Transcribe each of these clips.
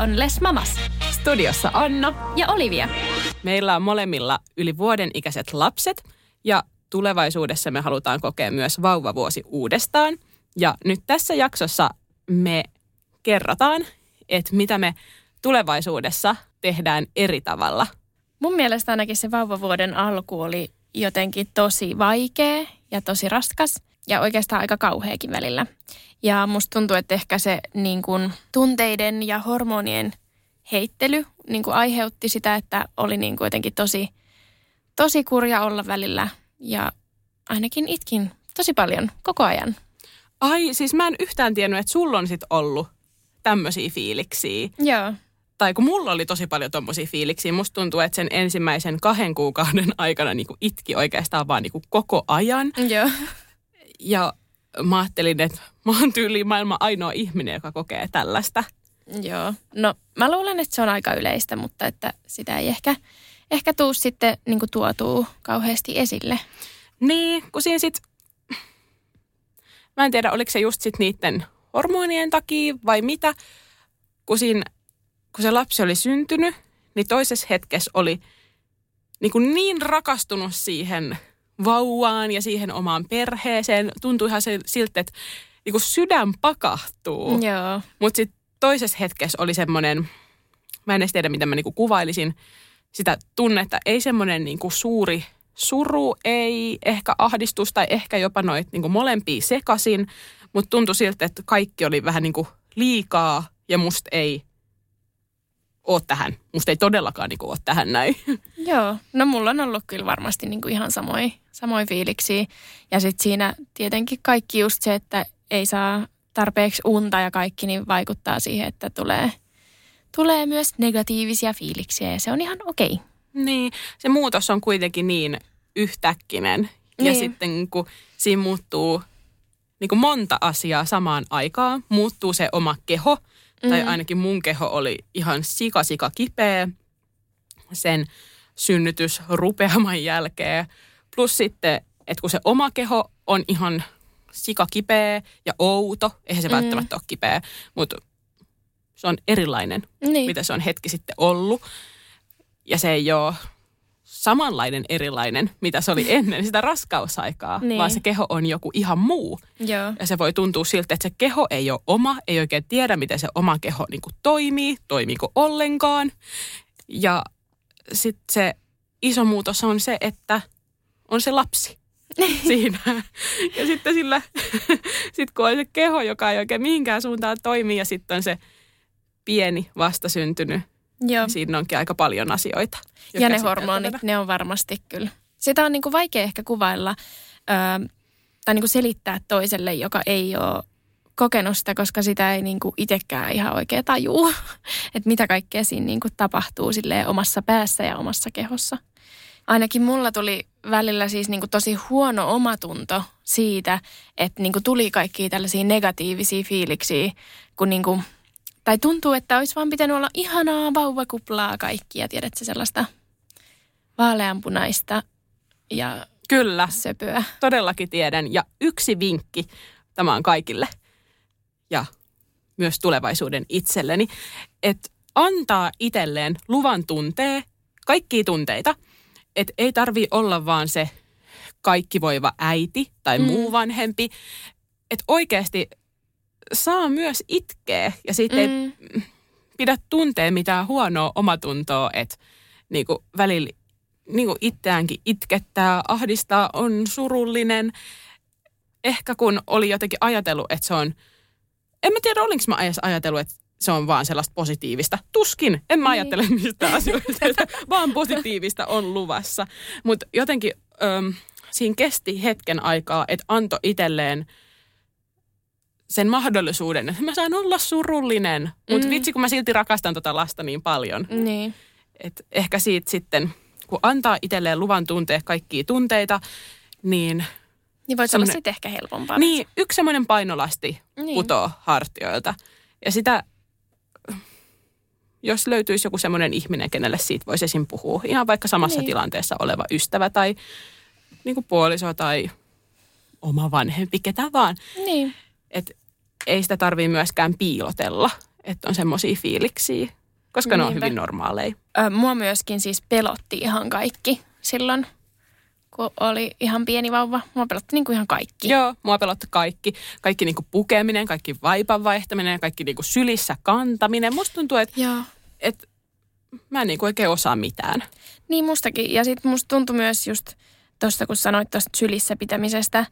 On Les Mamas. Studiossa Anna. Ja Olivia. Meillä on molemmilla yli vuoden ikäiset lapset ja tulevaisuudessa me halutaan kokea myös vauvavuosi uudestaan. Ja nyt tässä jaksossa me kerrotaan, että mitä me tulevaisuudessa tehdään eri tavalla. Mun mielestä ainakin se vauvavuoden alku oli jotenkin tosi vaikea ja tosi raskas ja oikeastaan aika kauheakin välillä. Ja musta tuntuu, että ehkä se niin kun, tunteiden ja hormonien heittely niin kun, aiheutti sitä, että oli niin kun, jotenkin tosi, tosi kurja olla välillä. Ja ainakin itkin tosi paljon koko ajan. Ai, siis mä en yhtään tiennyt, että sulla on sit ollut tämmöisiä fiiliksiä. Joo. Tai kun mulla oli tosi paljon tommosia fiiliksiä, musta tuntuu, että sen ensimmäisen kahden kuukauden aikana niin itki oikeastaan vaan niin koko ajan. Joo. Ja mä ajattelin, että mä oon tyyliin maailman ainoa ihminen, joka kokee tällaista. Joo. No mä luulen, että se on aika yleistä, mutta että sitä ei ehkä, ehkä tuu sitten niin tuotuu kauheasti esille. Niin, kun siinä sit, mä en tiedä, oliko se just sit niiden hormonien takia vai mitä, kun, siinä, kun se lapsi oli syntynyt, niin toisessa hetkessä oli niin, kuin niin rakastunut siihen vauvaan ja siihen omaan perheeseen. Tuntui ihan se, siltä, että niin kuin sydän pakahtuu. Joo. Mutta sitten toisessa hetkessä oli semmoinen, mä en edes tiedä, miten mä niin kuin kuvailisin sitä tunnetta. Ei semmoinen niin kuin suuri suru, ei ehkä ahdistus tai ehkä jopa noit niin kuin molempia sekasin, mutta tuntui siltä, että kaikki oli vähän niin kuin liikaa ja musta ei ole tähän. Musta ei todellakaan niin kuin, ole tähän näin. Joo, no mulla on ollut kyllä varmasti niin kuin ihan samoin, samoin fiiliksi. Ja sitten siinä tietenkin kaikki just se, että ei saa tarpeeksi unta ja kaikki, niin vaikuttaa siihen, että tulee, tulee myös negatiivisia fiiliksiä ja se on ihan okei. Okay. Niin, se muutos on kuitenkin niin yhtäkkinen. Ja Niin. sitten kun siinä muuttuu niin kuin monta asiaa samaan aikaan, muuttuu se oma keho, mm-hmm. tai ainakin mun keho oli ihan sika sika kipeä sen synnytysrupeaman jälkeen. Plus sitten, että kun se oma keho on ihan sika kipeä ja outo, eihän se mm. välttämättä ole kipeä, mutta se on erilainen, Niin. mitä se on hetki sitten ollut. Ja se ei ole samanlainen erilainen, mitä se oli ennen sitä raskausaikaa, Niin. vaan se keho on joku ihan muu. Joo. Ja se voi tuntua siltä, että se keho ei ole oma, ei oikein tiedä, miten se oma keho niin kuin toimii, toimiiko ollenkaan. Ja sitten se iso muutos on se, että on se lapsi siinä. Ja sitten sillä, sit kun on se keho, joka ei oikein mihinkään suuntaan toimi ja sitten on se pieni vastasyntynyt, Joo. niin siinä onkin aika paljon asioita. Ja ne hormonit, tätä- ne on varmasti kyllä. Sitä on niin kuin vaikea ehkä kuvailla öö, tai niin kuin selittää toiselle, joka ei ole kokenut sitä, koska sitä ei niin kuin itsekään ihan oikein tajuu, että mitä kaikkea siinä niin kuin tapahtuu silleen omassa päässä ja omassa kehossa. Ainakin mulla tuli välillä siis niin kuin tosi huono omatunto siitä, että niin kuin tuli kaikkia tällaisia negatiivisia fiiliksiä, kun niin kuin, tai tuntuu, että olisi vaan pitänyt olla ihanaa vauvakuplaa kaikkia, tiedätkö sellaista vaaleanpunaista ja Kyllä, söpöä. todellakin tiedän. Ja yksi vinkki, tämä on kaikille ja myös tulevaisuuden itselleni, että antaa itselleen luvan tuntee kaikkia tunteita. Että ei tarvi olla vaan se kaikki voiva äiti tai mm. muu vanhempi. Että oikeasti saa myös itkeä ja siitä mm. ei pidä tuntea mitään huonoa omatuntoa, että niinku välillä niinku itseäänkin itkettää, ahdistaa, on surullinen. Ehkä kun oli jotenkin ajatellut, että se on, en mä tiedä olinko mä edes ajatellut, että se on vaan sellaista positiivista. Tuskin, en mä Niin. ajattele mistään asioista, että vaan positiivista on luvassa. Mutta jotenkin öm, siinä kesti hetken aikaa, että antoi itselleen sen mahdollisuuden, että mä saan olla surullinen. Mutta Mm. vitsi, kun mä silti rakastan tota lasta niin paljon. Niin. Et ehkä siitä sitten, kun antaa itselleen luvan tuntea kaikkia tunteita, niin, Niin voisi olla sitten ehkä helpompaa. niin yksi semmoinen painolasti Niin. putoo hartioilta. Ja sitä, jos löytyisi joku semmoinen ihminen, kenelle siitä voisi esim. puhua, ihan vaikka samassa Niin. tilanteessa oleva ystävä tai niin kuin puoliso tai oma vanhempi, ketä vaan. Niin. Et ei sitä tarvii myöskään piilotella, että on semmoisia fiiliksiä, koska ne on Niinpä. hyvin normaaleja. Ö, mua myöskin siis pelotti ihan kaikki silloin, kun oli ihan pieni vauva. Mua pelotti niin kuin ihan kaikki. Joo, mua pelotti kaikki. Kaikki niinku pukeminen, kaikki vaipan vaihtaminen, kaikki niinku sylissä kantaminen. Musta tuntuu, että Joo. et mä en niinku oikein osaa mitään. Niin mustakin. Ja sitten musta tuntui myös just tuosta, kun sanoit tuosta sylissä pitämisestä,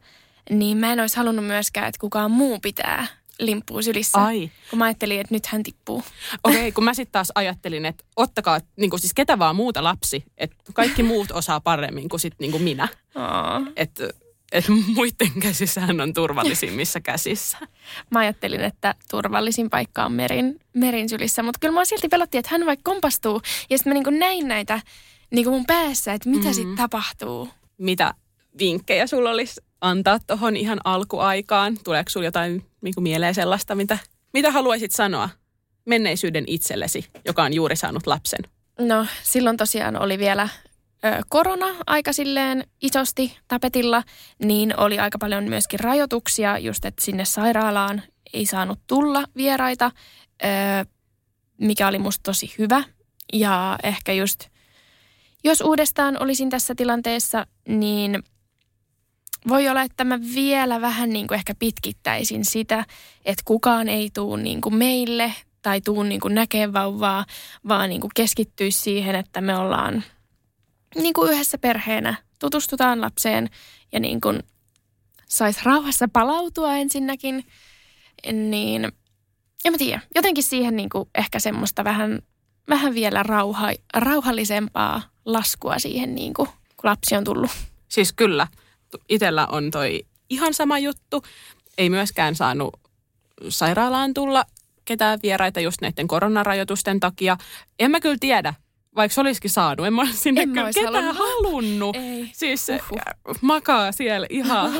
niin mä en olisi halunnut myöskään, että kukaan muu pitää limppua sylissä. Ai. Kun mä ajattelin, että nyt hän tippuu. Okei, okay, kun mä sitten taas ajattelin, että ottakaa niinku siis ketä vaan muuta lapsi, että kaikki muut osaa paremmin kuin sit niinku minä. Aa. Että et muiden käsissähän on turvallisimmissa käsissä. Mä ajattelin, että turvallisin paikka on merin, merin sylissä, mutta kyllä mua silti pelotti, että hän vaikka kompastuu. Ja sitten mä niinku näin näitä niinku mun päässä, että mitä mm. sitten tapahtuu. Mitä vinkkejä sulla olisi antaa tuohon ihan alkuaikaan? Tuleeko sulla jotain niinku mieleen sellaista, mitä, mitä haluaisit sanoa menneisyyden itsellesi, joka on juuri saanut lapsen? No silloin tosiaan oli vielä ö, korona aika silleen isosti tapetilla, niin oli aika paljon myöskin rajoituksia, just että sinne sairaalaan ei saanut tulla vieraita, ö, mikä oli musta tosi hyvä. Ja ehkä just, jos uudestaan olisin tässä tilanteessa, niin voi olla, että mä vielä vähän niin kuin ehkä pitkittäisin sitä, että kukaan ei tuu niin kuin meille tai tuu niin kuin näkee vauvaa, vaan niin kuin keskittyisi siihen, että me ollaan niin kuin yhdessä perheenä, tutustutaan lapseen ja niin kuin saisi rauhassa palautua ensinnäkin, niin en mä tiedä, jotenkin siihen niin kuin ehkä semmoista vähän, vähän vielä rauha, rauhallisempaa laskua siihen, niin kuin, kun lapsi on tullut. Siis kyllä, itellä on toi ihan sama juttu. Ei myöskään saanut sairaalaan tulla ketään vieraita just näiden koronarajoitusten takia. En mä kyllä tiedä, vaikka se olisikin saanut. En mä olisi sinne En mä kyllä ketään halunnut. halunnut. Ei. Siis se Uhuh. makaa siellä ihan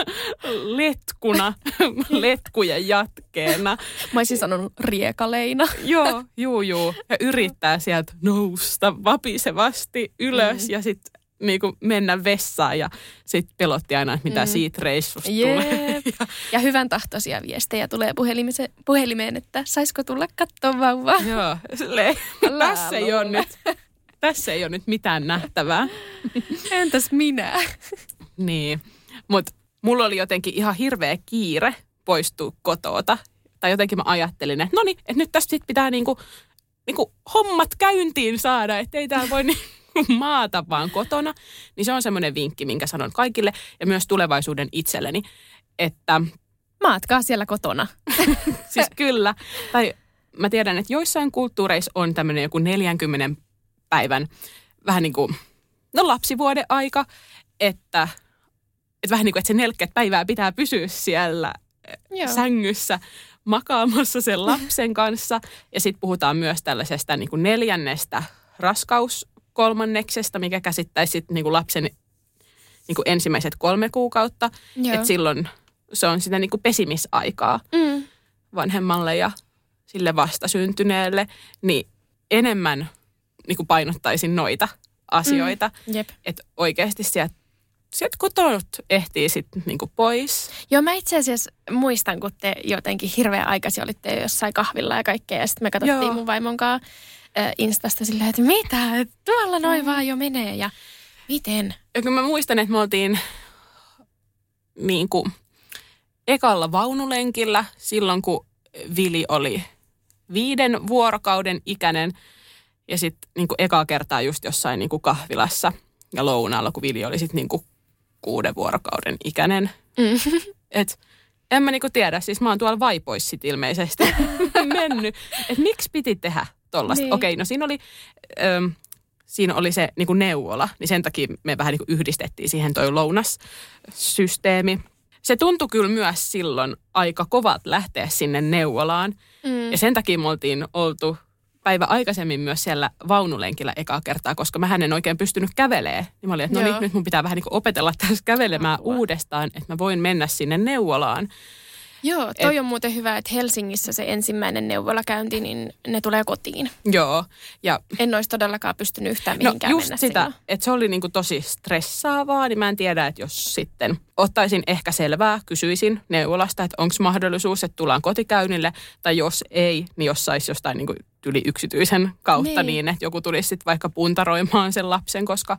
letkuna, letkujen jatkeena. Mä olisin sanonut riekaleina. Joo, juu, juu. Ja yrittää sieltä nousta vapisevasti ylös mm. ja sitten niinku mennä vessaan ja sitten pelotti aina, että mitä mm. siitä reissusta tulee. Jep. Ja hyvän tahtoisia viestejä tulee puhelimeen, että saisiko tulla katsoa vauvaa. Joo, silleen, tässä ei ole nyt, tässä ei ole nyt mitään nähtävää. Entäs minä? Niin, mutta mulla oli jotenkin ihan hirveä kiire poistua kotota. Tai jotenkin mä ajattelin, että no niin, että nyt tästä sit pitää niinku, niinku hommat käyntiin saada, että ei tää voi niinku maata vaan kotona. Niin se on semmoinen vinkki, minkä sanon kaikille ja myös tulevaisuuden itselleni, että Maatkaa siellä kotona. siis kyllä. Tai mä tiedän, että joissain kulttuureissa on tämmöinen joku 40 päivän vähän niin kuin, no lapsivuoden aika, että, että vähän niin kuin, että se 40 päivää pitää pysyä siellä Joo. sängyssä makaamassa sen lapsen kanssa. Ja sitten puhutaan myös tällaisesta niin kuin neljännestä raskauskolmanneksesta, mikä käsittäisi sit niin kuin lapsen niin kuin ensimmäiset kolme kuukautta. Että silloin se on sitä niin kuin pesimisaikaa Mm. vanhemmalle ja sille vastasyntyneelle, niin enemmän niin kuin painottaisin noita asioita. Mm. Jep. Että oikeasti sieltä sieltä kotonut ehtii sitten niin pois. Joo, mä itse asiassa muistan, kun te jotenkin hirveän aikaisin olitte jossain kahvilla ja kaikkea. Ja sitten me katsottiin Joo. mun vaimon kanssa äh, Instasta silleen, että mitä, tuolla noin mm. vaan jo menee. Ja miten? Ja kun mä muistan, että me oltiin niin kuin ekalla vaunulenkillä silloin, kun Vili oli viiden vuorokauden ikäinen. Ja sitten niin ekaa kertaa just jossain niin kuin kahvilassa ja lounaalla, kun Vili oli sitten niin kuin kuuden vuorokauden ikäinen. Mm. Et en mä niinku tiedä, siis mä oon tuolla vaipoissa sit ilmeisesti mennyt. Et miksi piti tehdä tollasta? Niin. Okei, no siinä oli, öm, siinä oli se niin kuin neuvola, niin sen takia me vähän niin kuin yhdistettiin siihen toi lounassysteemi. Se tuntui kyllä myös silloin aika kovat lähteä sinne neuvolaan. Mm. Ja sen takia me oltiin oltu päivä aikaisemmin myös siellä vaunulenkillä ekaa kertaa, koska mä en oikein pystynyt kävelee. Niin mä olin, että no niin, nyt mun pitää vähän niin kuin opetella tässä kävelemään Apua. uudestaan, että mä voin mennä sinne neuvolaan. Joo, toi Et, on muuten hyvä, että Helsingissä se ensimmäinen neuvolakäynti, niin ne tulee kotiin. Joo. Ja, en olisi todellakaan pystynyt yhtään no, mihinkään no, just mennä sitä, että se oli niinku tosi stressaavaa, niin mä en tiedä, että jos sitten ottaisin ehkä selvää, kysyisin neuvolasta, että onko mahdollisuus, että tullaan kotikäynnille, tai jos ei, niin jos saisi jostain niinku yli yksityisen kautta niin. niin, että joku tulisi sitten vaikka puntaroimaan sen lapsen, koska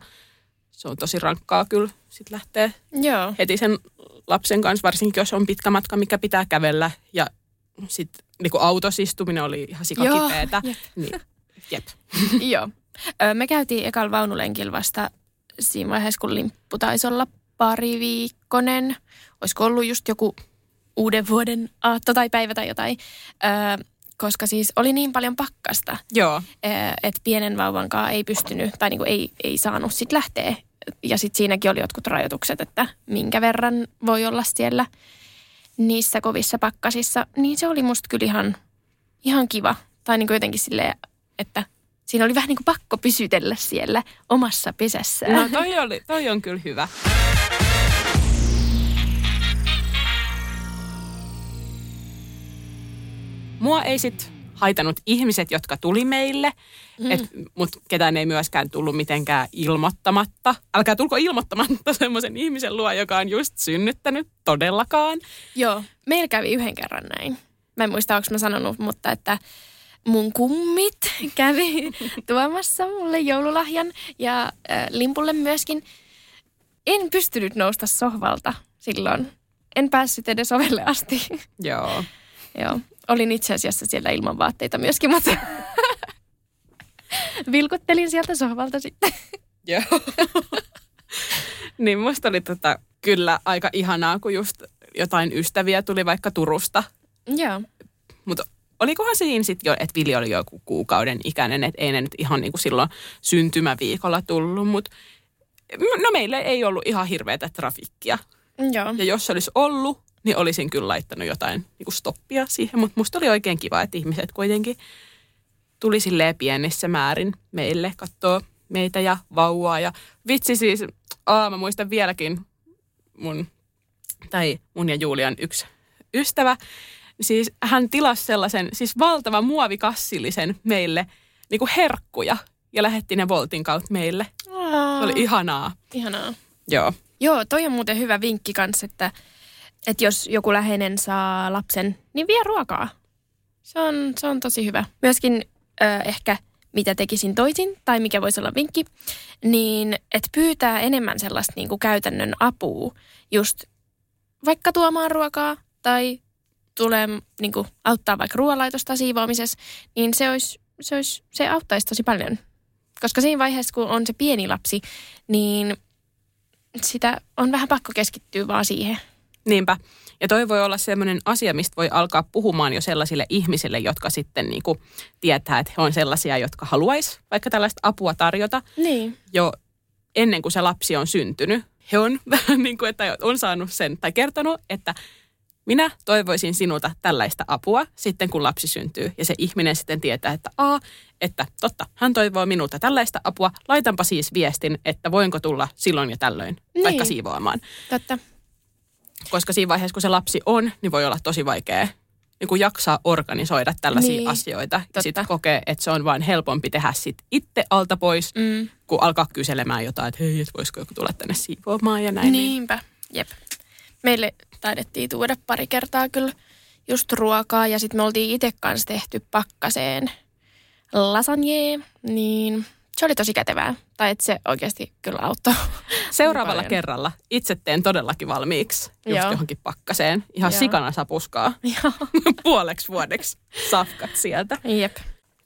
se on tosi rankkaa kyllä sitten lähteä Joo. heti sen lapsen kanssa, varsinkin jos on pitkä matka, mikä pitää kävellä. Ja sitten niin autossa istuminen oli ihan sikakipeetä. Jep. Niin, jep. Joo. Me käytiin ekalla vaunulenkillä vasta siinä vaiheessa, kun limppu taisi olla pari viikkonen. Olisiko ollut just joku uuden vuoden aatto tai päivä tai jotain. Öö, koska siis oli niin paljon pakkasta, Joo. että pienen vauvan kanssa ei pystynyt tai niinku ei, ei saanut sit lähteä ja sitten siinäkin oli jotkut rajoitukset, että minkä verran voi olla siellä niissä kovissa pakkasissa. Niin se oli musta kyllä ihan, ihan kiva. Tai niin kuin jotenkin silleen, että siinä oli vähän niin kuin pakko pysytellä siellä omassa pesässä. No toi, oli, toi on kyllä hyvä. Mua ei sit haitannut ihmiset, jotka tuli meille, mm. mutta ketään ei myöskään tullut mitenkään ilmoittamatta. Älkää tulko ilmoittamatta semmoisen ihmisen luo, joka on just synnyttänyt todellakaan. Joo, meillä kävi yhden kerran näin. Mä en muista, onko mä sanonut, mutta että mun kummit kävi tuomassa mulle joululahjan ja äh, limpulle myöskin. En pystynyt nousta sohvalta silloin. En päässyt edes ovelle asti. Joo. Joo. Olin itse asiassa siellä ilman vaatteita myöskin, mutta vilkuttelin sieltä sohvalta sitten. Joo. niin musta oli tota, kyllä aika ihanaa, kun just jotain ystäviä tuli vaikka Turusta. Joo. Mutta olikohan siinä sitten jo, että Vili oli joku kuukauden ikäinen, että ei ne nyt ihan niin kuin silloin syntymäviikolla tullut, mutta no meille ei ollut ihan hirveätä trafikkia. Joo. Ja jos se olisi ollut, niin olisin kyllä laittanut jotain niin kuin stoppia siihen. Mutta musta oli oikein kiva, että ihmiset kuitenkin tuli silleen pienissä määrin meille katsoa meitä ja vauvaa. Ja vitsi siis, aa, mä muistan vieläkin mun, tai mun ja Julian yksi ystävä. Siis hän tilasi sellaisen, siis valtavan muovikassillisen meille niin kuin herkkuja ja lähetti ne Voltin kautta meille. Aa, Se oli ihanaa. Ihanaa. Joo. Joo, toi on muuten hyvä vinkki kanssa, että että jos joku läheinen saa lapsen, niin vie ruokaa. Se on, se on tosi hyvä. Myöskin ö, ehkä mitä tekisin toisin, tai mikä voisi olla vinkki, niin että pyytää enemmän sellaista niin kuin käytännön apua, just vaikka tuomaan ruokaa tai tulee niin kuin, auttaa vaikka ruoanlaitosta siivoamisessa, niin se, olisi, se, olisi, se auttaisi tosi paljon. Koska siinä vaiheessa, kun on se pieni lapsi, niin sitä on vähän pakko keskittyä vaan siihen. Niinpä. Ja toi voi olla sellainen asia, mistä voi alkaa puhumaan jo sellaisille ihmisille, jotka sitten niin kuin tietää, että he on sellaisia, jotka haluaisi vaikka tällaista apua tarjota. Niin. Jo ennen kuin se lapsi on syntynyt. He on vähän niin kuin, että on saanut sen tai kertonut, että minä toivoisin sinulta tällaista apua sitten, kun lapsi syntyy. Ja se ihminen sitten tietää, että a, että totta, hän toivoo minulta tällaista apua. Laitanpa siis viestin, että voinko tulla silloin ja tällöin, niin. vaikka siivoamaan. Totta. Koska siinä vaiheessa, kun se lapsi on, niin voi olla tosi vaikea niin kuin jaksaa organisoida tällaisia niin, asioita. Totta. Ja sitten kokee, että se on vain helpompi tehdä sit itse alta pois, mm. kun alkaa kyselemään jotain, että hei, et voisiko joku tulla tänne siivoamaan ja näin. Niin- Niinpä, niin. jep. Meille taidettiin tuoda pari kertaa kyllä just ruokaa ja sitten me oltiin itse kanssa tehty pakkaseen lasagne, niin se oli tosi kätevää. Tai että se oikeasti kyllä auttoi. Seuraavalla niin kerralla itse teen todellakin valmiiksi just Joo. johonkin pakkaseen. Ihan Joo. sikana sapuskaa. Puoleksi vuodeksi safkat sieltä. Jep.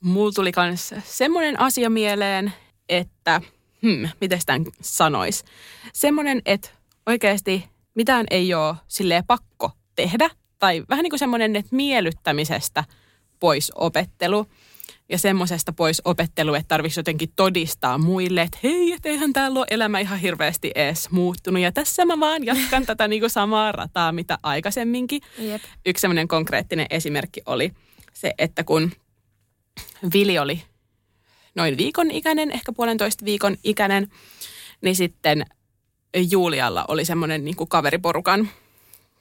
Mulla tuli myös semmoinen asia mieleen, että, hmm, miten tämän sanois? Semmoinen, että oikeasti mitään ei ole silleen pakko tehdä. Tai vähän niin kuin semmoinen, että miellyttämisestä pois opettelu. Ja semmoisesta pois opettelu, että tarvitsisi jotenkin todistaa muille, että hei, et eihän täällä ole elämä ihan hirveästi edes muuttunut. Ja tässä mä vaan jatkan tätä niin kuin samaa rataa, mitä aikaisemminkin. Jep. Yksi semmoinen konkreettinen esimerkki oli se, että kun Vili oli noin viikon ikäinen, ehkä puolentoista viikon ikäinen, niin sitten Julialla oli semmoinen niin kuin kaveriporukan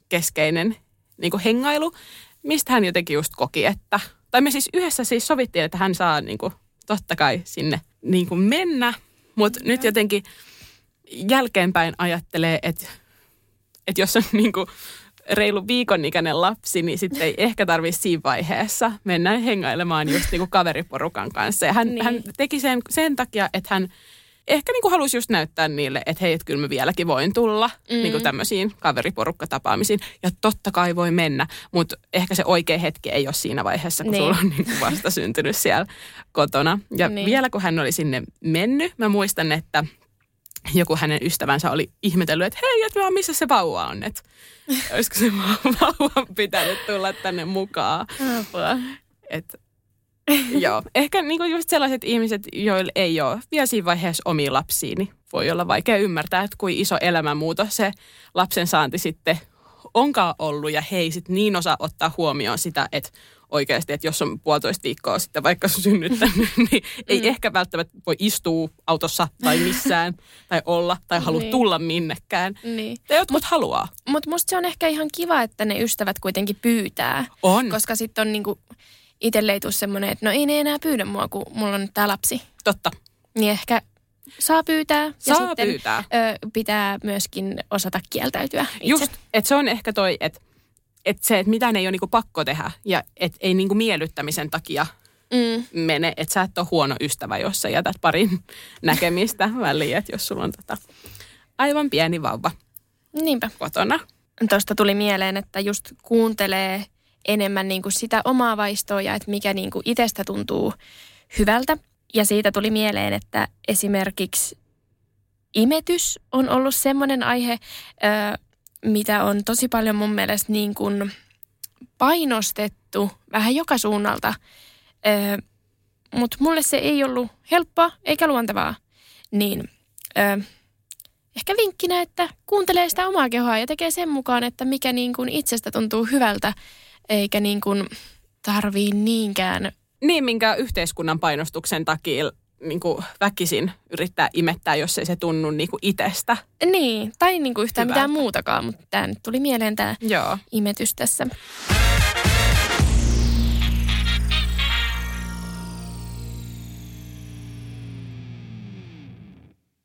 keskeinen niin kuin hengailu, mistä hän jotenkin just koki, että, tai me siis yhdessä siis sovittiin, että hän saa niin kuin, totta kai sinne niin kuin mennä, mutta nyt jotenkin jälkeenpäin ajattelee, että, että jos on niin kuin reilu viikon ikäinen lapsi, niin sitten ei ehkä tarvitse siinä vaiheessa mennä hengailemaan just niin kuin kaveriporukan kanssa. Ja hän, niin. hän teki sen sen takia, että hän ehkä niin kuin halusi just näyttää niille, että hei, että kyllä mä vieläkin voin tulla mm. niin kuin tämmöisiin kaveriporukkatapaamisiin. Ja totta kai voi mennä, mutta ehkä se oikea hetki ei ole siinä vaiheessa, kun niin. sulla on niin kuin vasta syntynyt siellä kotona. Ja niin. vielä kun hän oli sinne mennyt, mä muistan, että joku hänen ystävänsä oli ihmetellyt, että hei, että missä se vauva on, että olisiko se vauva pitänyt tulla tänne mukaan. Apua. Joo, ehkä niin kuin just sellaiset ihmiset, joilla ei ole vielä siinä vaiheessa omia lapsia, niin voi olla vaikea ymmärtää, että kuin iso elämänmuutos se lapsen saanti sitten onkaan ollut. Ja hei sitten niin osaa ottaa huomioon sitä, että oikeasti, että jos on puolitoista viikkoa sitten vaikka synnyttänyt, niin ei mm. ehkä välttämättä voi istua autossa tai missään, tai olla, tai halua niin. tulla minnekään. Niin. Ja jotkut mut, haluaa. Mutta musta se on ehkä ihan kiva, että ne ystävät kuitenkin pyytää. On. Koska sitten on niinku itselle ei tule semmoinen, että no ei ne enää pyydä mua, kun mulla on tämä lapsi. Totta. Niin ehkä saa pyytää. Saa ja sitten, pyytää. Ö, pitää myöskin osata kieltäytyä itse. Just, että se on ehkä toi, että että se, että mitään ei ole niinku pakko tehdä ja että ei niinku miellyttämisen takia mm. mene. Että sä et ole huono ystävä, jos sä jätät parin näkemistä väliin, että jos sulla on tota aivan pieni vauva Niinpä. kotona. Tuosta tuli mieleen, että just kuuntelee enemmän niin kuin sitä omaa vaistoa ja että mikä niin kuin itsestä tuntuu hyvältä. Ja siitä tuli mieleen, että esimerkiksi imetys on ollut semmoinen aihe, mitä on tosi paljon mun mielestä niin kuin painostettu vähän joka suunnalta. Mutta mulle se ei ollut helppoa eikä luontevaa. Niin ehkä vinkkinä, että kuuntelee sitä omaa kehoa ja tekee sen mukaan, että mikä niin kuin itsestä tuntuu hyvältä eikä niin kuin tarvii niinkään... Niin, minkä yhteiskunnan painostuksen takia niin kuin väkisin yrittää imettää, jos ei se tunnu niin kuin itsestä. Niin, tai niin kuin yhtään hyvältä. mitään muutakaan, mutta tämä nyt tuli mieleen tämä Joo. imetys tässä.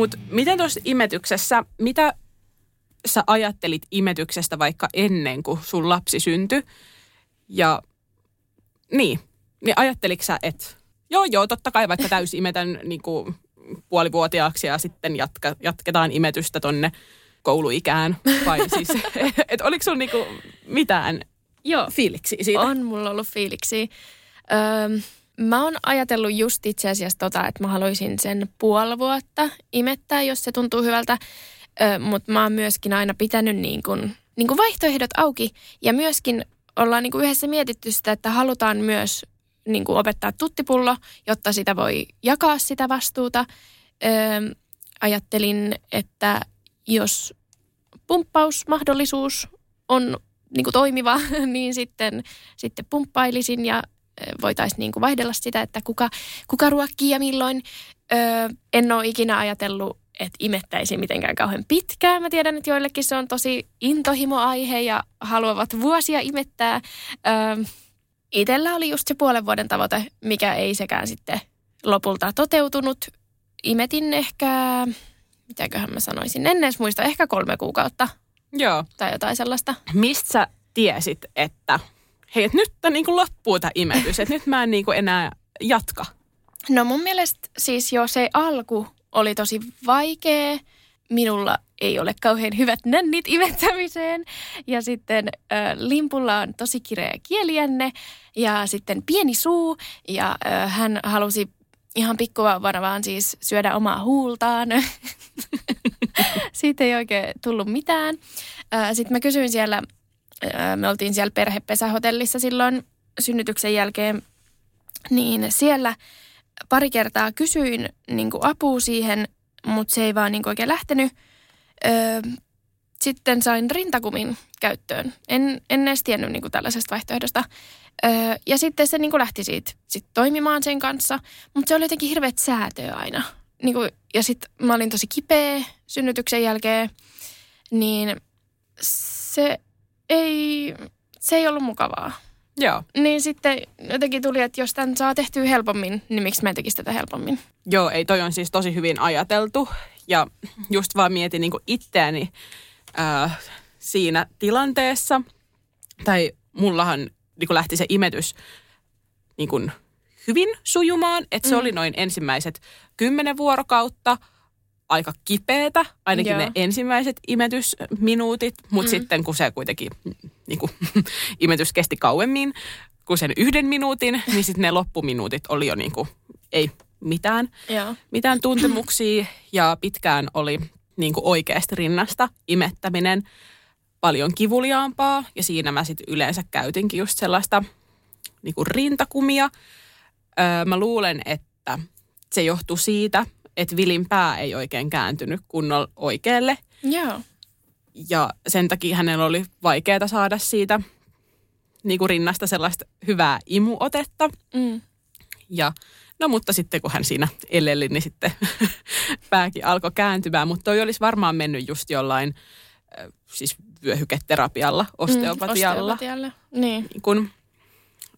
Mutta miten tuossa imetyksessä, mitä sä ajattelit imetyksestä vaikka ennen kuin sun lapsi syntyi? Ja niin, niin ajatteliko sä, että joo joo, totta kai vaikka täysi imetän niin kuin puolivuotiaaksi ja sitten jatka, jatketaan imetystä tonne kouluikään? Vai siis, että oliko sulla niinku mitään Joo, fiiliksi siitä? on mulla ollut fiiliksi. Öö, Mä oon ajatellut just itse asiassa tota, että mä haluaisin sen puoli vuotta imettää, jos se tuntuu hyvältä. Mutta mä oon myöskin aina pitänyt niin kun, niin kun vaihtoehdot auki. Ja myöskin ollaan niin yhdessä mietitty sitä, että halutaan myös niin opettaa tuttipullo, jotta sitä voi jakaa sitä vastuuta. Öö, ajattelin, että jos pumppausmahdollisuus on niin toimiva, niin sitten, sitten pumppailisin ja voitaisiin niin kuin vaihdella sitä, että kuka, kuka ruokkii ja milloin. Öö, en ole ikinä ajatellut, että imettäisi mitenkään kauhean pitkään. Mä tiedän, että joillekin se on tosi intohimoaihe ja haluavat vuosia imettää. Öö, Itellä oli just se puolen vuoden tavoite, mikä ei sekään sitten lopulta toteutunut. Imetin ehkä, mitäköhän mä sanoisin, en edes muista, ehkä kolme kuukautta Joo. tai jotain sellaista. Mistä sä tiesit, että hei, et nyt niin kuin loppuu tämä imetys, että nyt mä en niin kuin enää jatka? No mun mielestä siis jo se alku oli tosi vaikea. Minulla ei ole kauhean hyvät nännit imettämiseen. Ja sitten äh, limpulla on tosi kireä kielijänne ja sitten pieni suu. Ja äh, hän halusi ihan pikkuvauvana vaan siis syödä omaa huultaan. Siitä ei oikein tullut mitään. Sitten mä kysyin siellä, me oltiin siellä perhepesähotellissa silloin synnytyksen jälkeen, niin siellä pari kertaa kysyin niin apua siihen, mutta se ei vaan niin oikein lähtenyt. Öö, sitten sain rintakumin käyttöön. En, en edes tiennyt niin tällaisesta vaihtoehdosta. Öö, ja sitten se niin lähti siitä sit toimimaan sen kanssa, mutta se oli jotenkin hirveät säätöä aina. Niin kuin, ja sitten mä olin tosi kipeä synnytyksen jälkeen, niin se ei, se ei ollut mukavaa. Joo. Niin sitten jotenkin tuli, että jos tämän saa tehtyä helpommin, niin miksi mä en tekisi tätä helpommin? Joo, ei toi on siis tosi hyvin ajateltu. Ja just vaan mietin niin itseäni ää, siinä tilanteessa. Tai mullahan niin lähti se imetys niin kuin hyvin sujumaan. Että se mm. oli noin ensimmäiset kymmenen vuorokautta aika kipeätä, ainakin Joo. ne ensimmäiset imetysminuutit, mutta mm. sitten kun se kuitenkin niin kuin, imetys kesti kauemmin kuin sen yhden minuutin, niin sitten ne loppuminuutit oli jo niin kuin, ei mitään, Joo. mitään tuntemuksia ja pitkään oli niin kuin oikeasti rinnasta imettäminen paljon kivuliaampaa ja siinä mä sitten yleensä käytinkin just sellaista niin kuin rintakumia. Öö, mä luulen, että se johtuu siitä, että Vilin pää ei oikein kääntynyt kunnolla oikealle. Joo. Ja sen takia hänellä oli vaikeaa saada siitä niin kuin rinnasta sellaista hyvää imuotetta. Mm. Ja no mutta sitten kun hän siinä eleli, niin sitten pääkin alkoi kääntymään. Mutta toi olisi varmaan mennyt just jollain siis vyöhyketerapialla, osteopatialla. Mm, osteopatialla, niin. niin kun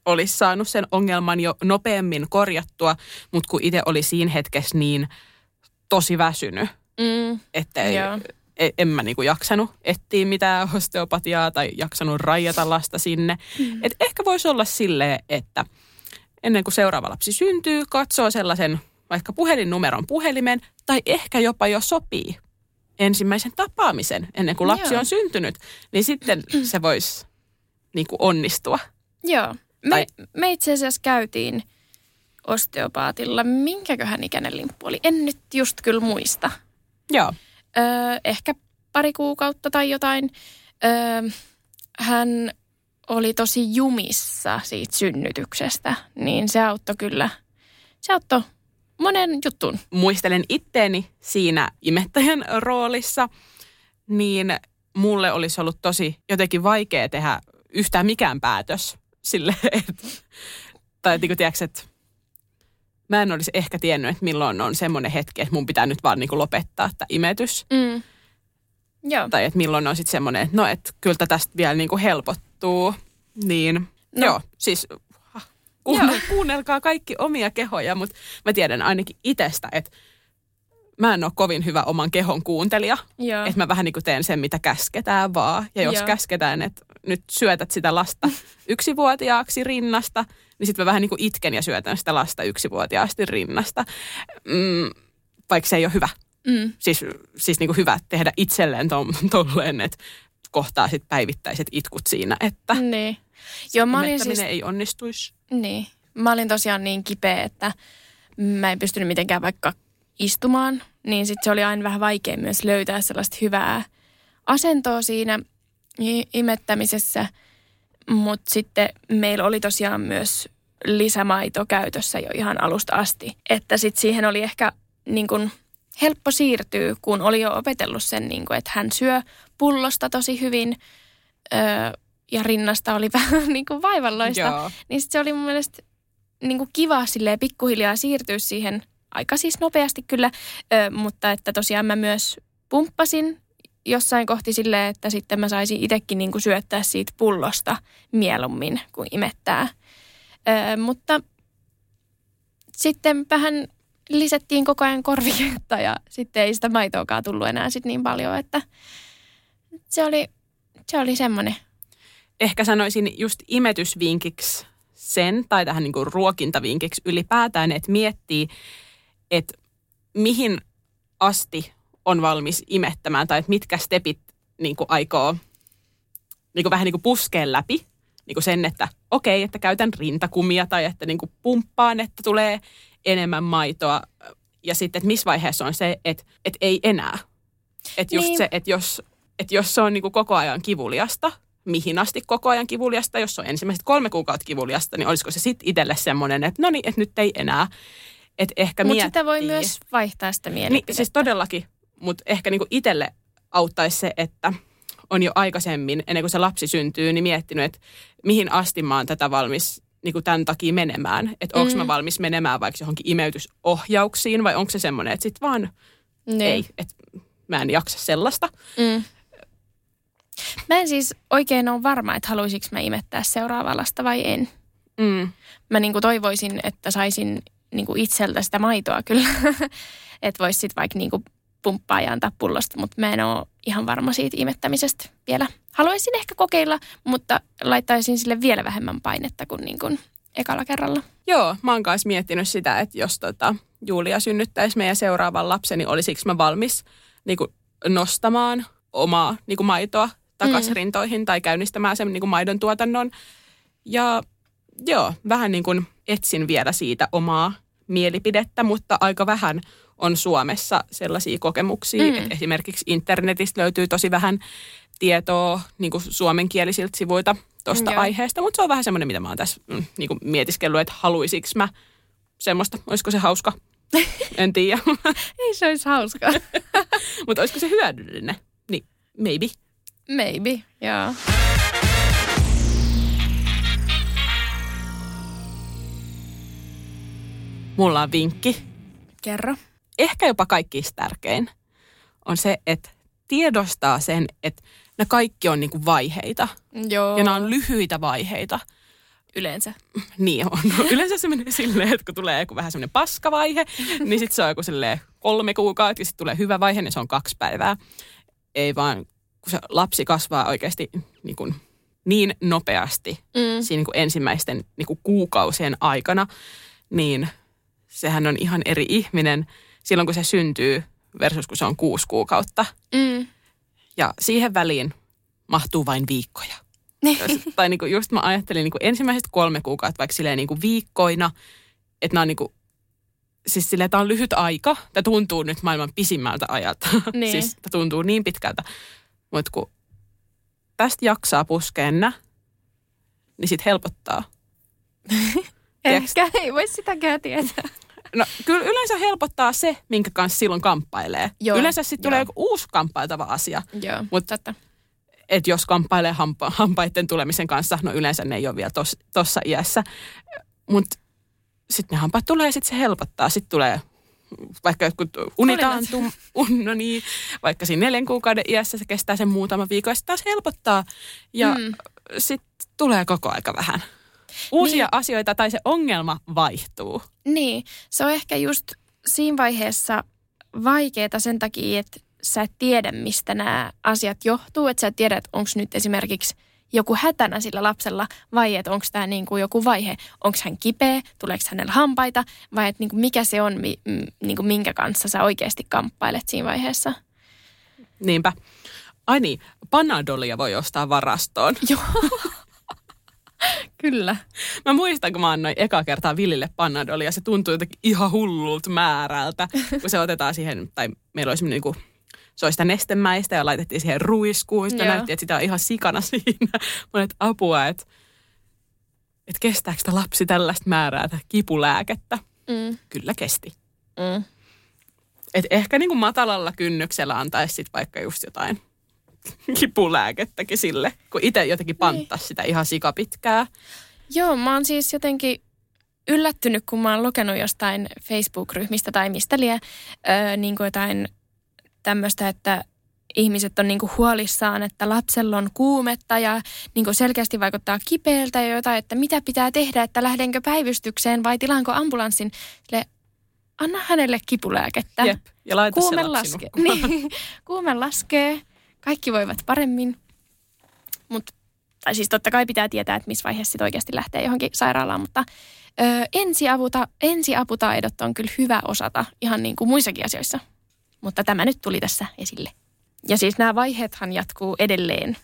olisi saanut sen ongelman jo nopeammin korjattua, mutta kun itse oli siinä hetkessä niin tosi väsynyt, mm, että ei, e, en mä niinku jaksanut etsiä mitään osteopatiaa tai jaksanut rajata lasta sinne. Mm. Et ehkä voisi olla silleen, että ennen kuin seuraava lapsi syntyy, katsoo sellaisen vaikka puhelinnumeron puhelimen tai ehkä jopa jo sopii ensimmäisen tapaamisen ennen kuin lapsi Joo. on syntynyt, niin sitten se voisi niin kuin onnistua. Joo. Me, tai... me itse asiassa käytiin osteopaatilla. Minkäköhän ikäinen limppu oli? En nyt just kyllä muista. Joo. Öö, ehkä pari kuukautta tai jotain. Öö, hän oli tosi jumissa siitä synnytyksestä, niin se auttoi kyllä. Se auttoi monen juttuun. Muistelen itteeni siinä imettäjän roolissa, niin mulle olisi ollut tosi jotenkin vaikea tehdä yhtään mikään päätös sille, että, tai niin kuin tiedätkö, että mä en olisi ehkä tiennyt, että milloin on semmoinen hetki, että mun pitää nyt vaan niin kuin lopettaa tämä imetys. Mm. Joo. Tai että milloin on sitten semmoinen, että no, että kyllä tästä vielä niin kuin helpottuu. Niin, no. joo, siis kuunnel, kuunnelkaa kaikki omia kehoja, mutta mä tiedän ainakin itsestä, että mä en ole kovin hyvä oman kehon kuuntelija. Että mä vähän niin kuin teen sen, mitä käsketään vaan. Ja jos Joo. käsketään, että nyt syötät sitä lasta yksivuotiaaksi rinnasta, niin sitten mä vähän niin kuin itken ja syötän sitä lasta yksivuotiaasti rinnasta. Mm, vaikka se ei ole hyvä. Mm. Siis, siis niin kuin hyvä tehdä itselleen tolleen, että kohtaa sit päivittäiset itkut siinä, että niin. Joo, mä olin siis... ei onnistuisi. Niin. Mä olin tosiaan niin kipeä, että mä en pystynyt mitenkään vaikka istumaan, niin sitten se oli aina vähän vaikea myös löytää sellaista hyvää asentoa siinä imettämisessä. Mutta sitten meillä oli tosiaan myös lisämaito käytössä jo ihan alusta asti. Että sitten siihen oli ehkä niin kun helppo siirtyä, kun oli jo opetellut sen, niin kun, että hän syö pullosta tosi hyvin öö, ja rinnasta oli vähän niin kuin vaivalloista. Joo. Niin sit se oli mun mielestä niin kuin kiva silleen pikkuhiljaa siirtyä siihen aika siis nopeasti kyllä, ö, mutta että tosiaan mä myös pumppasin jossain kohti silleen, että sitten mä saisin itsekin niin kuin syöttää siitä pullosta mieluummin kuin imettää. Ö, mutta sitten vähän lisättiin koko ajan korviketta ja sitten ei sitä maitoakaan tullut enää sit niin paljon, että se oli, se oli semmoinen. Ehkä sanoisin just imetysvinkiksi sen, tai tähän niin kuin ruokintavinkiksi ylipäätään, että miettii, että mihin asti on valmis imettämään, tai että mitkä stepit niin kuin aikoo niin kuin vähän niin kuin puskeen läpi, niin kuin sen, että okei, okay, että käytän rintakumia, tai että niin kuin pumppaan, että tulee enemmän maitoa, ja sitten, että missä vaiheessa on se, että, että ei enää. Että just Niin. se, että jos, että jos se on niin kuin koko ajan kivuliasta, mihin asti koko ajan kivuliasta, jos on ensimmäiset kolme kuukautta kivuliasta, niin olisiko se sitten itselle semmoinen, että no niin, että nyt ei enää. Että ehkä Mutta sitä voi myös vaihtaa sitä Niin, mielipidettä. siis todellakin, mutta ehkä niinku itselle auttaisi se, että on jo aikaisemmin, ennen kuin se lapsi syntyy, niin miettinyt, että mihin asti mä oon tätä valmis niin kuin tämän takia menemään. Että onko Mm. mä valmis menemään vaikka johonkin imeytysohjauksiin vai onko se semmoinen, että sit vaan Niin. ei, että mä en jaksa sellaista. Mm. Mä en siis oikein ole varma, että haluaisinko mä imettää seuraavaa lasta vai en. Mm. Mä niinku toivoisin, että saisin niinku itseltä sitä maitoa kyllä. että vois sit vaikka niinku pumppaa ja antaa pullosta, mutta mä en ole ihan varma siitä imettämisestä vielä. Haluaisin ehkä kokeilla, mutta laittaisin sille vielä vähemmän painetta kuin niinku ekalla kerralla. Joo, mä oon kanssa miettinyt sitä, että jos tota, Julia synnyttäisi meidän seuraavan lapsen, niin olisiko mä valmis niin kuin, nostamaan omaa niin kuin, maitoa takaisin mm. rintoihin tai käynnistämään sen niin kuin, maidon tuotannon. Ja joo, vähän niin kuin etsin vielä siitä omaa mielipidettä, mutta aika vähän on Suomessa sellaisia kokemuksia. Mm. Mm. Että esimerkiksi internetistä löytyy tosi vähän tietoa niin kuin suomenkielisiltä sivuilta tuosta Joo. aiheesta, mutta se on vähän semmoinen, mitä mä oon tässä mm, niin kuin mietiskellyt, että haluaisinko mä semmoista, olisiko se hauska, en tiedä, Ei se olisi hauskaa. mutta olisiko se hyödyllinen, niin maybe. Maybe, joo. Mulla on vinkki, Kerro. Ehkä jopa kaikista tärkein, on se, että tiedostaa sen, että nämä kaikki on niin kuin vaiheita Joo. ja nämä on lyhyitä vaiheita. yleensä. Niin on. No, yleensä se menee silleen, että kun tulee joku vähän semmoinen paskavaihe, niin sitten se on joku silleen kolme kuukautta ja sitten tulee hyvä vaihe, niin se on kaksi päivää. Ei vaan, kun se lapsi kasvaa oikeasti niin, kuin, niin nopeasti Mm. siinä niin kuin ensimmäisten niin kuin kuukausien aikana, niin sehän on ihan eri ihminen silloin, kun se syntyy versus kun se on kuusi kuukautta. Mm. Ja siihen väliin mahtuu vain viikkoja. Jos- tai niinku just mä ajattelin niinku ensimmäiset kolme kuukautta vaikka silleen niinku viikkoina, että nämä on niinku, siis silleen, tämä on lyhyt aika. Tämä tuntuu nyt maailman pisimmältä ajalta. Niin. siis tämä tuntuu niin pitkältä. Mutta kun tästä jaksaa puskeenna, niin sit helpottaa. Ehkä ei voi sitäkään tietää. No kyllä yleensä helpottaa se, minkä kanssa silloin kamppailee. Joo, yleensä sitten tulee joku uusi kamppailtava asia. Joo, Mut- totta. että jos kamppailee hampa, hampaiden tulemisen kanssa, no yleensä ne ei ole vielä tuossa iässä, mutta sitten ne hampaat tulee ja sitten se helpottaa. Sitten tulee vaikka jotkut unitaantum, un, no niin, vaikka siinä neljän kuukauden iässä se kestää sen muutama viikko ja sitten taas helpottaa. Ja mm. sitten tulee koko aika vähän uusia Niin. asioita tai se ongelma vaihtuu. Niin, se on ehkä just siinä vaiheessa vaikeaa sen takia, että sä et tiedä, mistä nämä asiat johtuu. Että sä et tiedä, että onko nyt esimerkiksi joku hätänä sillä lapsella vai että onko tämä niinku joku vaihe. Onko hän kipeä, tuleeko hänellä hampaita vai että niinku mikä se on, mi, niinku minkä kanssa sä oikeasti kamppailet siinä vaiheessa. Niinpä. Ai niin, Panadolia voi ostaa varastoon. Joo. Kyllä. Mä muistan, kun mä annoin eka kertaa Villille Panadolia, se tuntui jotenkin ihan hullulta määrältä, kun se otetaan siihen, tai meillä oli semmoinen niin se oli sitä nestemäistä ja laitettiin siihen ruiskuun. Sitten Joo. näytti, että sitä on ihan sikana siinä. Mä että apua, että, että kestääkö sitä lapsi tällaista määrää tätä kipulääkettä. Mm. Kyllä kesti. Mm. Et ehkä niin kuin matalalla kynnyksellä antaisi sit vaikka just jotain kipulääkettäkin sille, kun itse jotenkin panttasi sitä ihan sikapitkää. Joo, mä oon siis jotenkin yllättynyt, kun mä oon lukenut jostain Facebook-ryhmistä tai mistä lie, öö, niin kuin jotain tämmöistä, että ihmiset on niin kuin huolissaan, että lapsella on kuumetta ja niin kuin selkeästi vaikuttaa kipeältä ja jotain, että mitä pitää tehdä, että lähdenkö päivystykseen vai tilaanko ambulanssin. Sille, anna hänelle kipulääkettä. Jep, ja laita Kuume nukkumaan. Niin, kuume laskee. Kaikki voivat paremmin. Mut, tai siis totta kai pitää tietää, että missä vaiheessa sit oikeasti lähtee johonkin sairaalaan, mutta ö, ensiavuta, ensiaputaidot on kyllä hyvä osata ihan niin kuin muissakin asioissa. Mutta tämä nyt tuli tässä esille. Ja siis nämä vaiheethan jatkuu edelleen.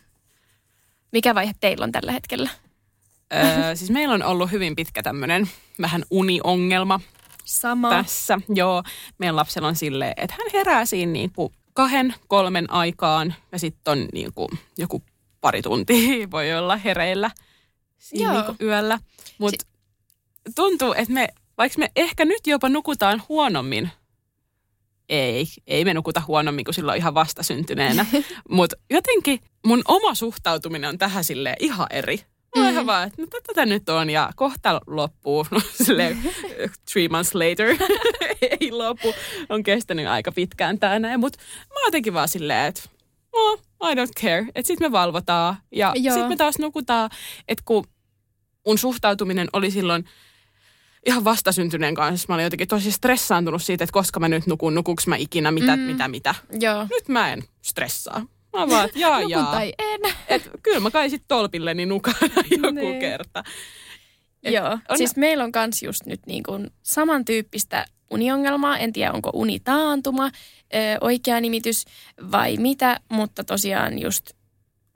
Mikä vaihe teillä on tällä hetkellä? Öö, siis meillä on ollut hyvin pitkä tämmöinen vähän uniongelma Sama. tässä. Joo, meidän lapsella on silleen, että hän herää siinä niin kuin kahden, kolmen aikaan ja sitten on niin kuin joku pari tuntia voi olla hereillä siinä Joo. niin yöllä. Mutta tuntuu, että me, vaikka me ehkä nyt jopa nukutaan huonommin, ei, ei me nukuta huonommin kuin silloin ihan vastasyntyneenä, mutta jotenkin mun oma suhtautuminen on tähän sille ihan eri. Mä oon ihan vaan, että no tätä nyt on ja kohta loppuu. No silleen three months later ei lopu. On kestänyt aika pitkään tää näin. Mutta mä oon jotenkin vaan silleen, että no, I don't care. Että sit me valvotaan ja Joo. sit me taas nukutaan. Että kun mun suhtautuminen oli silloin ihan vastasyntyneen kanssa. Mä olin jotenkin tosi stressaantunut siitä, että koska mä nyt nukun, nukuks mä ikinä, mitä, mm. mitä, mitä. Joo. Nyt mä en stressaa. Mä vaan, että jaa, Nukun jaa. tai en. Et, kyllä mä kai sit tolpilleni nukaan joku Niin. kerta. Et Joo, on... siis meillä on kans just nyt niin kuin samantyyppistä uniongelmaa. En tiedä, onko unitaantuma ö, oikea nimitys vai mitä, mutta tosiaan just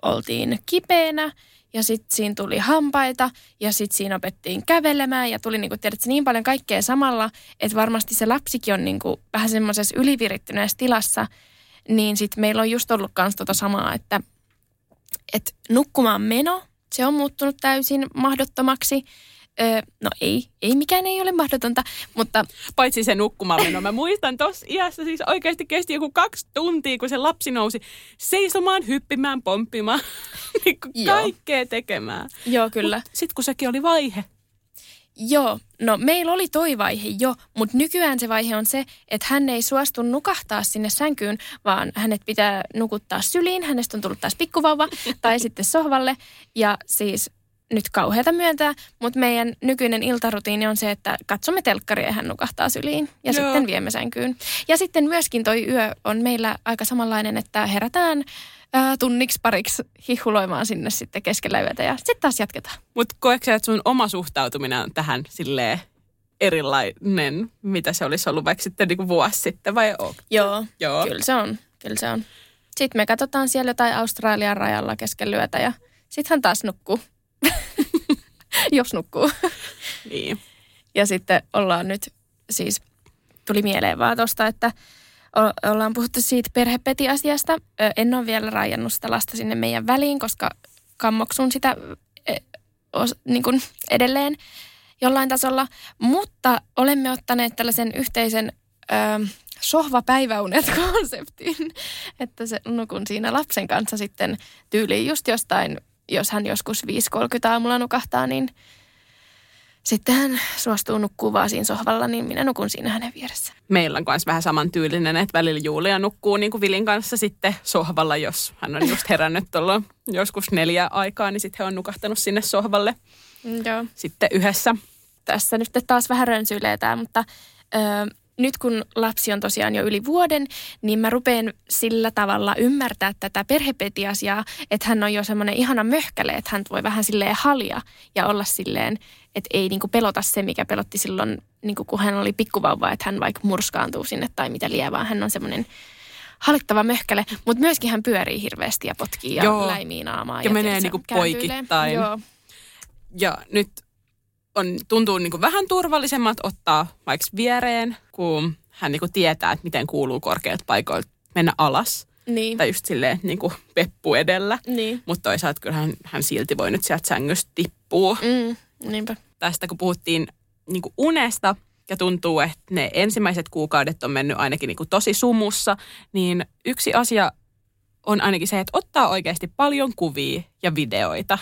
oltiin kipeänä ja sitten siinä tuli hampaita ja sitten siinä opettiin kävelemään ja tuli niinku, tiedätkö, niin paljon kaikkea samalla, että varmasti se lapsikin on niinku vähän semmoisessa ylivirittyneessä tilassa, niin sitten meillä on just ollut kans tota samaa, että et nukkumaan meno, se on muuttunut täysin mahdottomaksi. Öö, no ei, ei mikään ei ole mahdotonta, mutta Paitsi se nukkumaan meno. Mä muistan tossa iässä siis oikeasti kesti joku kaksi tuntia, kun se lapsi nousi seisomaan, hyppimään, pomppimaan, niin kuin Joo. kaikkea tekemään. joo kyllä. Sitten kun sekin oli vaihe. Joo, no meillä oli toi vaihe jo, mutta nykyään se vaihe on se, että hän ei suostu nukahtaa sinne sänkyyn, vaan hänet pitää nukuttaa syliin. Hänestä on tullut taas pikkuvauva tai sitten sohvalle. Ja siis nyt kauheata myöntää, mutta meidän nykyinen iltarutiini on se, että katsomme telkkaria ja hän nukahtaa syliin ja Joo. sitten viemme sänkyyn. Ja sitten myöskin toi yö on meillä aika samanlainen, että herätään ää, tunniksi pariksi hihuloimaan sinne sitten keskellä yötä ja sitten taas jatketaan. Mutta koetko että sun oma suhtautuminen on tähän silleen erilainen, mitä se olisi ollut vaikka sitten niin vuosi sitten vai onko? Joo, Joo. kyllä se on. Kyllä se on. Sitten me katsotaan siellä jotain Australian rajalla keskellä yötä ja sitten hän taas nukkuu. Jos nukkuu. Niin. Ja sitten ollaan nyt, siis tuli mieleen vaan tosta, että ollaan puhuttu siitä perhepeti-asiasta. En ole vielä rajannut sitä lasta sinne meidän väliin, koska kammoksun sitä niin kuin edelleen jollain tasolla. Mutta olemme ottaneet tällaisen yhteisen sohvapäiväunet-konseptin, että se nukun siinä lapsen kanssa sitten tyyliin just jostain, jos hän joskus 5.30 aamulla nukahtaa, niin sitten hän suostuu nukkuu vaan siinä sohvalla, niin minä nukun siinä hänen vieressä. Meillä on myös vähän samantyylinen, että välillä Julia nukkuu niin kuin Vilin kanssa sitten sohvalla, jos hän on just herännyt tuolla joskus neljä aikaa, niin sitten he on nukahtanut sinne sohvalle Joo. sitten yhdessä. Tässä nyt taas vähän rönsyilee tämä, mutta ö, nyt kun lapsi on tosiaan jo yli vuoden, niin mä rupean sillä tavalla ymmärtää tätä perhepetiasiaa, että hän on jo semmoinen ihana möhkäle, että hän voi vähän silleen halia ja olla silleen, että ei niinku pelota se, mikä pelotti silloin, niinku kun hän oli pikkuvauva, että hän vaikka murskaantuu sinne tai mitä vaan hän on semmoinen hallittava möhkäle, mutta myöskin hän pyörii hirveästi ja potkii ja Joo. läimii naamaa. Ja menee tiedätkö, niinku poikittain. Joo. Ja nyt on, tuntuu niin kuin vähän turvallisemmat ottaa vaikka viereen, kun hän niin kuin tietää, että miten kuuluu korkeat paikoilta mennä alas. Niin. Tai just silleen niin kuin peppu edellä. Niin. Mutta toisaalta kyllähän hän silti voi nyt sieltä sängystä tippua. Mm, niinpä. Tästä kun puhuttiin niin kuin unesta ja tuntuu, että ne ensimmäiset kuukaudet on mennyt ainakin niin kuin tosi sumussa, niin yksi asia on ainakin se, että ottaa oikeasti paljon kuvia ja videoita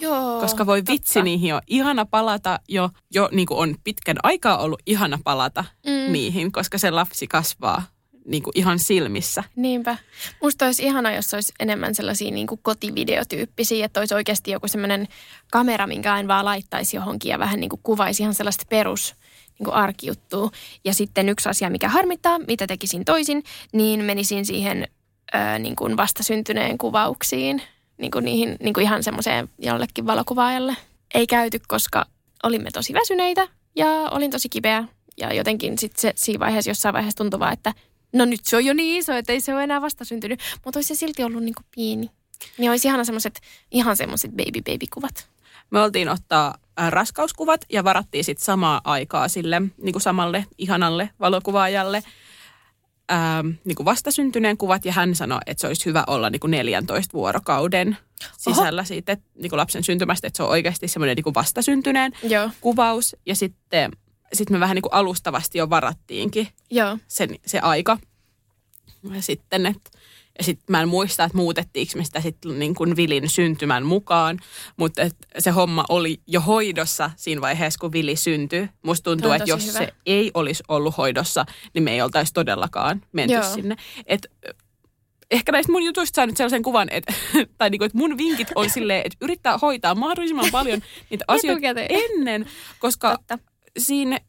Joo. Koska voi vitsi, totta. niihin on ihana palata jo, jo niin kuin on pitkän aikaa ollut ihana palata Mm. niihin, koska se lapsi kasvaa niin kuin ihan silmissä. Niinpä. Musta olisi ihana, jos olisi enemmän sellaisia niin kuin kotivideotyyppisiä, että olisi oikeasti joku semmoinen kamera, minkä aina vaan laittaisi johonkin ja vähän niin kuin kuvaisi ihan sellaista perus niin kuin arkijuttua. Ja sitten yksi asia, mikä harmittaa, mitä tekisin toisin, niin menisin siihen ö, niin kuin vastasyntyneen kuvauksiin, niin kuin niihin niin kuin ihan semmoiseen jollekin valokuvaajalle. Ei käyty, koska olimme tosi väsyneitä ja olin tosi kipeä. Ja jotenkin sitten se siinä vaiheessa, jossain vaiheessa tuntui vaan, että no nyt se on jo niin iso, että ei se ole enää vastasyntynyt. Mutta olisi se silti ollut niin kuin pieni. Niin olisi ihana semmoiset, ihan semmoiset baby baby kuvat. Me oltiin ottaa äh, raskauskuvat ja varattiin sitten samaa aikaa sille niin kuin samalle ihanalle valokuvaajalle ähm, niin kuin vastasyntyneen kuvat ja hän sanoi, että se olisi hyvä olla niin kuin 14 vuorokauden sisällä siitä että, niin kuin lapsen syntymästä, että se on oikeasti semmoinen niin kuin vastasyntyneen Joo. kuvaus ja sitten sit me vähän niin kuin alustavasti jo varattiinkin Joo. sen, se aika. Ja sitten, et, ja sitten mä en muista, että muutettiinko me sitä sitten niin kuin Vilin syntymän mukaan, mutta et se homma oli jo hoidossa siinä vaiheessa, kun Vili syntyi. Musta tuntuu, että jos hyvä. se ei olisi ollut hoidossa, niin me ei oltaisi todellakaan menty Joo. sinne. Et, ehkä näistä mun jutuista saa nyt sellaisen kuvan, että, tai niinku, että mun vinkit on silleen, että yrittää hoitaa mahdollisimman paljon niitä asioita ennen, koska Totta. siinä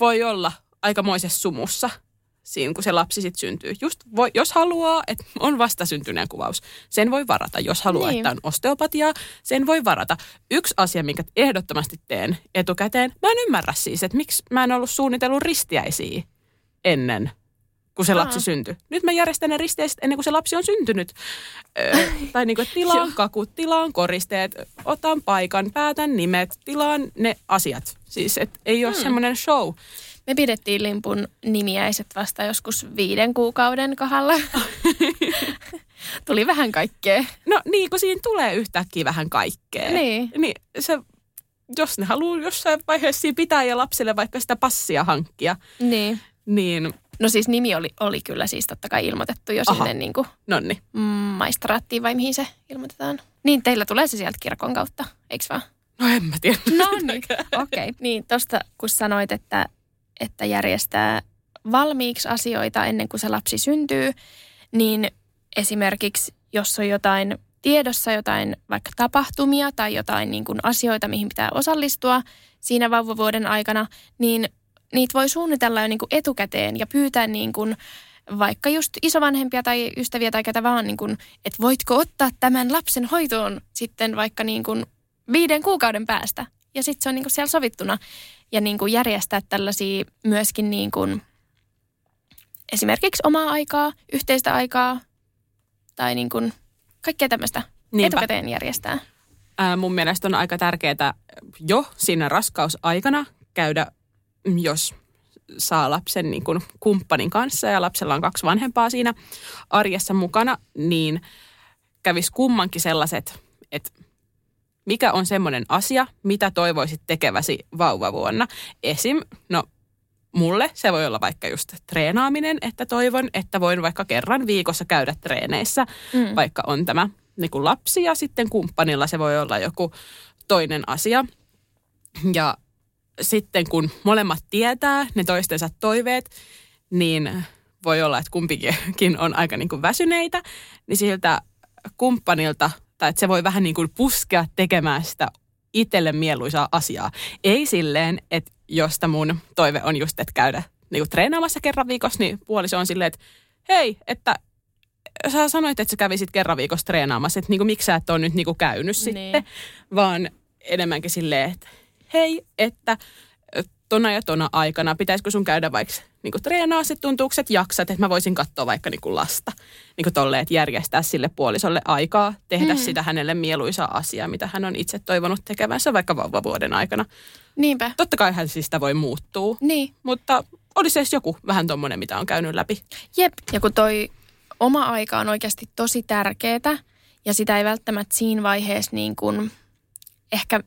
voi olla aikamoisessa sumussa siinä, kun se lapsi sitten syntyy. Just voi, jos haluaa, että on vastasyntyneen kuvaus, sen voi varata. Jos haluaa, Niin. että on osteopatiaa, sen voi varata. Yksi asia, minkä ehdottomasti teen etukäteen, mä en ymmärrä siis, että miksi mä en ollut suunnitellut ristiäisiä ennen kun se lapsi Aa. syntyi. Nyt mä järjestän ne risteiset ennen kuin se lapsi on syntynyt. Öö, tai niin kuin, että tilaan kakut, tilaan koristeet, otan paikan, päätän nimet, tilaan ne asiat. Siis, että ei ole hmm. semmoinen show. Me pidettiin limpun nimiäiset vasta joskus viiden kuukauden kohdalla. Tuli vähän kaikkea. No niin, kun siinä tulee yhtäkkiä vähän kaikkea. Niin. niin se, jos ne haluaa jossain vaiheessa siinä pitää ja lapselle vaikka sitä passia hankkia, Niin. niin No siis nimi oli, oli kyllä siis totta kai ilmoitettu jo Aha. sinne niin kuin nonni. maistraattiin vai mihin se ilmoitetaan. Niin, teillä tulee se sieltä kirkon kautta, eikö vaan? No en mä tiedä. No niin, okei. Okay. Niin, tosta kun sanoit, että, että järjestää valmiiksi asioita ennen kuin se lapsi syntyy, niin esimerkiksi jos on jotain tiedossa jotain vaikka tapahtumia tai jotain niin kuin asioita, mihin pitää osallistua siinä vauvavuoden aikana, niin niitä voi suunnitella jo niin kuin etukäteen ja pyytää niin kuin vaikka just isovanhempia tai ystäviä tai ketä vaan, niin kuin, että voitko ottaa tämän lapsen hoitoon sitten vaikka niin kuin viiden kuukauden päästä. Ja sitten se on niin kuin siellä sovittuna. Ja niin kuin järjestää tällaisia myöskin niin kuin esimerkiksi omaa aikaa, yhteistä aikaa tai niin kuin kaikkea tämmöistä Niinpä. etukäteen järjestää. Ää, mun mielestä on aika tärkeää jo siinä raskausaikana käydä, mm, jos saa lapsen niin kuin kumppanin kanssa ja lapsella on kaksi vanhempaa siinä arjessa mukana, niin kävisi kummankin sellaiset, että mikä on semmoinen asia, mitä toivoisit tekeväsi vauvavuonna. Esim, no mulle se voi olla vaikka just treenaaminen, että toivon, että voin vaikka kerran viikossa käydä treeneissä, Mm. vaikka on tämä niin kuin lapsi ja sitten kumppanilla se voi olla joku toinen asia. Ja sitten kun molemmat tietää ne toistensa toiveet, niin voi olla, että kumpikin on aika niin kuin väsyneitä, niin siltä kumppanilta, tai että se voi vähän niin kuin puskea tekemään sitä itselle mieluisaa asiaa. Ei silleen, että josta mun toive on just, että käydä niin kuin treenaamassa kerran viikossa, niin puoliso on silleen, että hei, että sä sanoit, että sä kävisit kerran viikossa treenaamassa, että niin kuin, miksi sä et ole nyt niin kuin käynyt Niin. sitten, vaan enemmänkin silleen, että hei, että tona ja tona aikana, pitäisikö sun käydä vaikka niin kuin treenaa, se tuntuuko, että jaksat, että mä voisin katsoa vaikka niin kuin lasta. Niin kuin tolleen, että järjestää sille puolisolle aikaa, tehdä mm. sitä hänelle mieluisaa asiaa, mitä hän on itse toivonut tekevänsä vaikka vauvavuoden aikana. Niinpä. Totta kai hän siis sitä voi muuttua, Niin. mutta olisi edes joku vähän tommonen, mitä on käynyt läpi. Jep, ja kun toi oma aika on oikeasti tosi tärkeää ja sitä ei välttämättä siinä vaiheessa niin kuin ehkä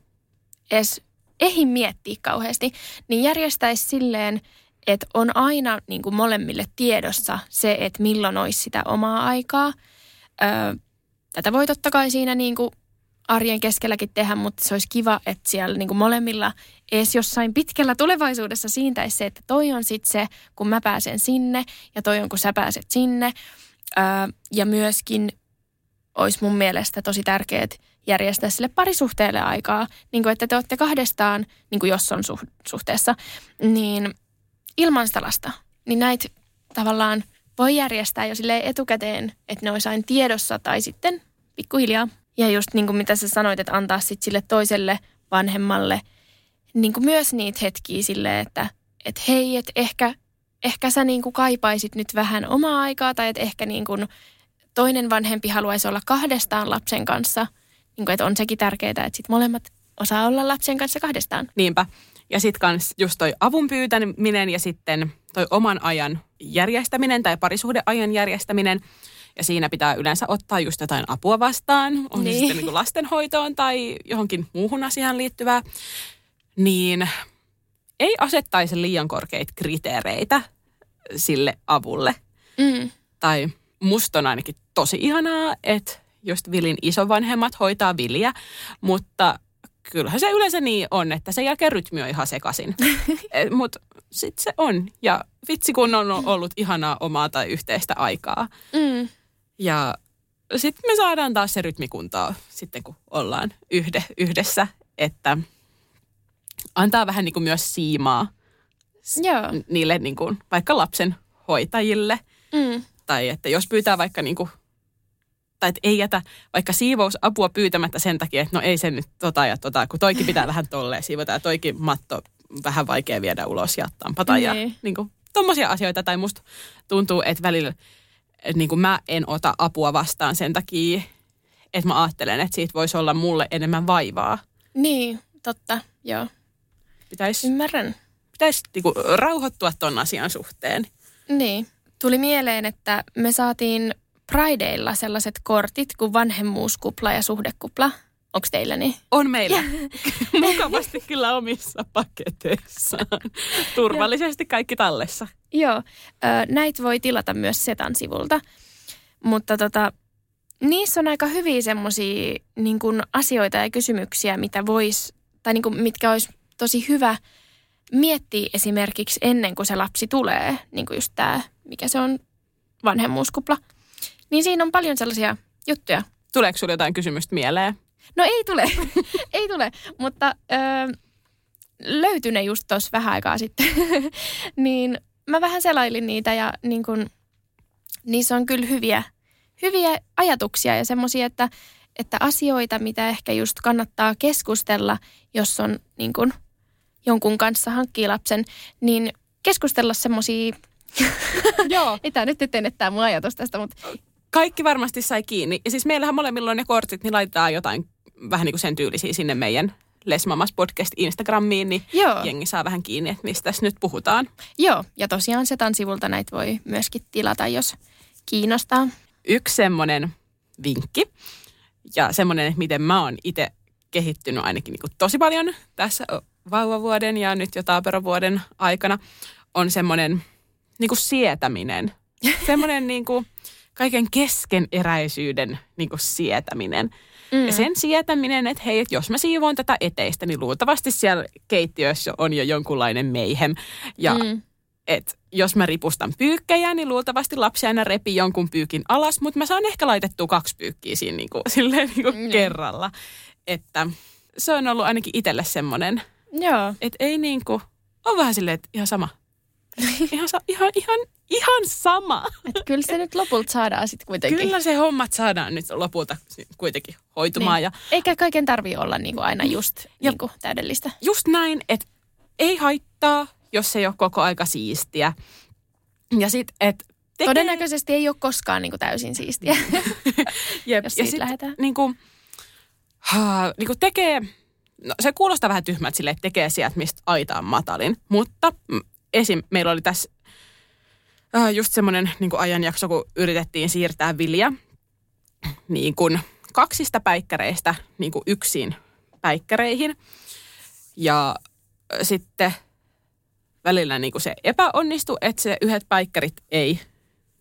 edes ehin miettiä kauheasti, niin järjestäisi silleen, että on aina niin kuin molemmille tiedossa se, että milloin olisi sitä omaa aikaa. Öö, tätä voi totta kai siinä niin kuin arjen keskelläkin tehdä, mutta se olisi kiva, että siellä niin kuin molemmilla edes jossain pitkällä tulevaisuudessa siintäisi se, että toi on sitten se, kun mä pääsen sinne ja toi on, kun sä pääset sinne. Öö, ja myöskin olisi mun mielestä tosi tärkeää järjestää sille parisuhteelle aikaa, niin kuin että te olette kahdestaan, niin kuin jos on suhteessa, niin ilman sitä lasta. Niin näitä tavallaan voi järjestää jo sille etukäteen, että ne olisi aina tiedossa tai sitten pikkuhiljaa. Ja just niin kuin mitä sä sanoit, että antaa sitten sille toiselle vanhemmalle niin kuin myös niitä hetkiä sille, että että hei, että ehkä, ehkä sä niin kuin kaipaisit nyt vähän omaa aikaa tai että ehkä niin kuin toinen vanhempi haluaisi olla kahdestaan lapsen kanssa. Niin kuin, että on sekin tärkeää, että sit molemmat osaa olla lapsen kanssa kahdestaan. Niinpä. Ja sitten kans just toi avun pyytäminen ja sitten toi oman ajan järjestäminen tai parisuhdeajan järjestäminen. Ja siinä pitää yleensä ottaa just jotain apua vastaan, on niin. se sitten niin lastenhoitoon tai johonkin muuhun asiaan liittyvää. Niin ei asettaisi liian korkeita kriteereitä sille avulle. Mm. Tai musta on ainakin tosi ihanaa, että just Vilin isovanhemmat hoitaa Viliä, mutta kyllähän se yleensä niin on, että sen jälkeen rytmi on ihan sekaisin. Mutta sitten se on. Ja vitsi kun on ollut ihanaa omaa tai yhteistä aikaa. Mm. Ja sitten me saadaan taas se rytmikuntaa sitten kun ollaan yhde, yhdessä, että antaa vähän niin kuin myös siimaa Joo. niille niin kuin, vaikka lapsen hoitajille. Mm. Tai että jos pyytää vaikka niin kuin että ei jätä vaikka siivousapua pyytämättä sen takia, että no ei se nyt tota ja tota, kun toikin pitää vähän tolleen siivota ja toikin matto vähän vaikea viedä ulos ja tampata niin. ja niin kuin, tommosia asioita. Tai musta tuntuu, että välillä niin kuin mä en ota apua vastaan sen takia, että mä ajattelen, että siitä voisi olla mulle enemmän vaivaa. Niin, totta, joo. Pitäisi, Ymmärrän. Pitäisi niin kuin, rauhoittua ton asian suhteen. Niin. Tuli mieleen, että me saatiin Prideilla sellaiset kortit kuin vanhemmuuskupla ja suhdekupla. Onko teillä niin? On meillä. Mukavasti kyllä omissa paketeissaan. Turvallisesti kaikki tallessa. Joo. Näitä voi tilata myös Setan sivulta. Mutta tota, niissä on aika hyviä semmoisia niin asioita ja kysymyksiä, mitä vois, tai niin kuin, mitkä olisi tosi hyvä miettiä esimerkiksi ennen kuin se lapsi tulee. Niin kuin just tämä, mikä se on, vanhemmuuskupla. Niin siinä on paljon sellaisia juttuja. Tuleeko sinulle jotain kysymystä mieleen? No ei tule, ei tule, mutta öö, löytyi ne just tuossa vähän aikaa sitten. niin mä vähän selailin niitä ja niin kun, niissä on kyllä hyviä, hyviä ajatuksia ja semmoisia, että, että asioita, mitä ehkä just kannattaa keskustella, jos on niin kun, jonkun kanssa hankkii lapsen, niin keskustella semmoisia Joo. Ei tämä nyt eteen, tämä mun ajatus tästä, mutta kaikki varmasti sai kiinni. Ja siis meillähän molemmilla on ne kortit, niin laitetaan jotain vähän niin kuin sen tyylisiä sinne meidän Lesmamas podcast Instagramiin, niin Joo. jengi saa vähän kiinni, että mistä tässä nyt puhutaan. Joo, ja tosiaan Setan sivulta näitä voi myöskin tilata, jos kiinnostaa. Yksi semmoinen vinkki ja semmoinen, että miten mä oon itse kehittynyt ainakin niin kuin tosi paljon tässä vauvavuoden ja nyt jo taaperovuoden aikana, on semmoinen niin kuin sietäminen. Semmoinen niin kuin, kaiken keskeneräisyyden niin kuin sietäminen. Mm. Ja sen sietäminen, että hei, että jos mä siivoon tätä eteistä, niin luultavasti siellä keittiössä on jo jonkunlainen meihem. Ja mm. että jos mä ripustan pyykkejä, niin luultavasti lapsi aina repii jonkun pyykin alas, mutta mä saan ehkä laitettua kaksi pyykkiä siinä niin kuin, silleen niin kuin mm. kerralla. Että se on ollut ainakin itselle semmoinen, Joo. että ei niin kuin, on vähän silleen, että ihan sama. ihan, ihan, ihan, ihan sama. Et kyllä se nyt lopulta saadaan sitten kuitenkin. Kyllä se hommat saadaan nyt lopulta kuitenkin hoitumaan. Niin. Ja, Eikä kaiken tarvi olla niinku aina just ja, niinku täydellistä. Just näin, että ei haittaa, jos se ei ole koko aika siistiä. Ja sit, et tekee... Todennäköisesti ei ole koskaan niinku täysin siistiä, Jep. jos ja siitä sit, lähdetään. Niinku, ha, niinku tekee, no se kuulostaa vähän tyhmältä sille, että tekee sieltä, mistä aita on matalin. Mutta esim. meillä oli tässä äh, just semmoinen niin ajanjakso, kun yritettiin siirtää vilja niin kuin kaksista päikkäreistä niin kuin yksin päikkäreihin. Ja sitten välillä niin kuin se epäonnistui, että se yhdet päikkärit ei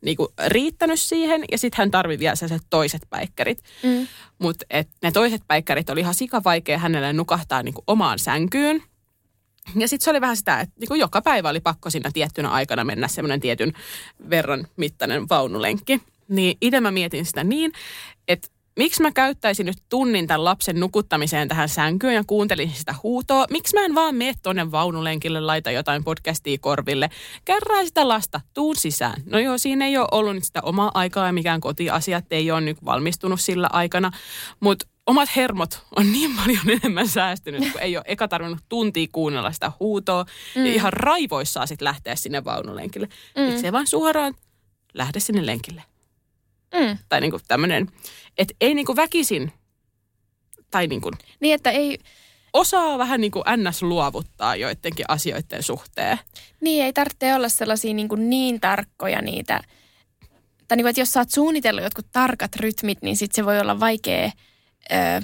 niinku riittänyt siihen ja sitten hän tarvii vielä sellaiset toiset päikkärit. Mm. Mutta ne toiset päikkärit oli ihan sikavaikea hänelle nukahtaa niinku omaan sänkyyn. Ja sitten se oli vähän sitä, että niinku joka päivä oli pakko siinä tiettynä aikana mennä semmoinen tietyn verran mittainen vaunulenkki. Niin itse mä mietin sitä niin, että miksi mä käyttäisin nyt tunnin tämän lapsen nukuttamiseen tähän sänkyyn ja kuuntelin sitä huutoa. Miksi mä en vaan mene tuonne vaunulenkille, laita jotain podcastia korville, kerää sitä lasta, tuun sisään. No joo, siinä ei ole ollut nyt sitä omaa aikaa ja mikään kotiasiat ei ole nyt valmistunut sillä aikana, mutta omat hermot on niin paljon enemmän säästynyt, kun ei ole eka tarvinnut tuntia kuunnella sitä huutoa mm. ja ihan raivoissaan sitten lähteä sinne vaunulenkille. Mm. Se vaan suoraan lähde sinne lenkille? Mm. Tai niinku tämmöinen, että ei niinku väkisin, tai niinku Niin, että ei, osaa vähän niinku ns. luovuttaa joidenkin asioiden suhteen. niin ei tarvitse olla sellaisia niin, kuin niin tarkkoja niitä. Tai niin kuin, että jos sä oot suunnitellut jotkut tarkat rytmit, niin sit se voi olla vaikea ö,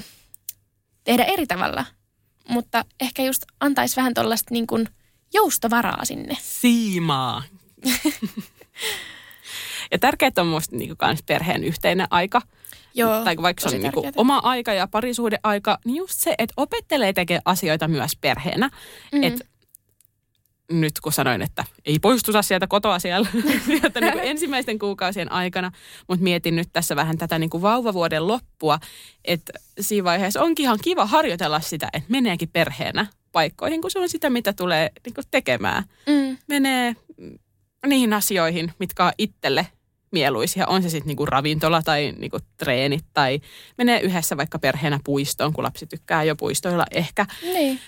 tehdä eri tavalla. Mutta ehkä just antaisi vähän tuollaista niin kuin joustovaraa sinne. Siimaa. ja tärkeää on musta niinku kans perheen yhteinen aika. Joo, tai vaikka se on tärkeätä. oma aika ja parisuhdeaika, niin just se, että opettelee tekemään asioita myös perheenä. Mm. Et nyt kun sanoin, että ei poistuta sieltä kotoa siellä sieltä niin ensimmäisten kuukausien aikana, mutta mietin nyt tässä vähän tätä niin kuin vauvavuoden loppua, että siinä vaiheessa onkin ihan kiva harjoitella sitä, että meneekin perheenä paikkoihin, kun se on sitä, mitä tulee niin kuin tekemään. Mm. Menee niihin asioihin, mitkä on itselle mieluisia. On se sitten niinku ravintola tai niinku treenit tai menee yhdessä vaikka perheenä puistoon, kun lapsi tykkää jo puistoilla ehkä. Niin.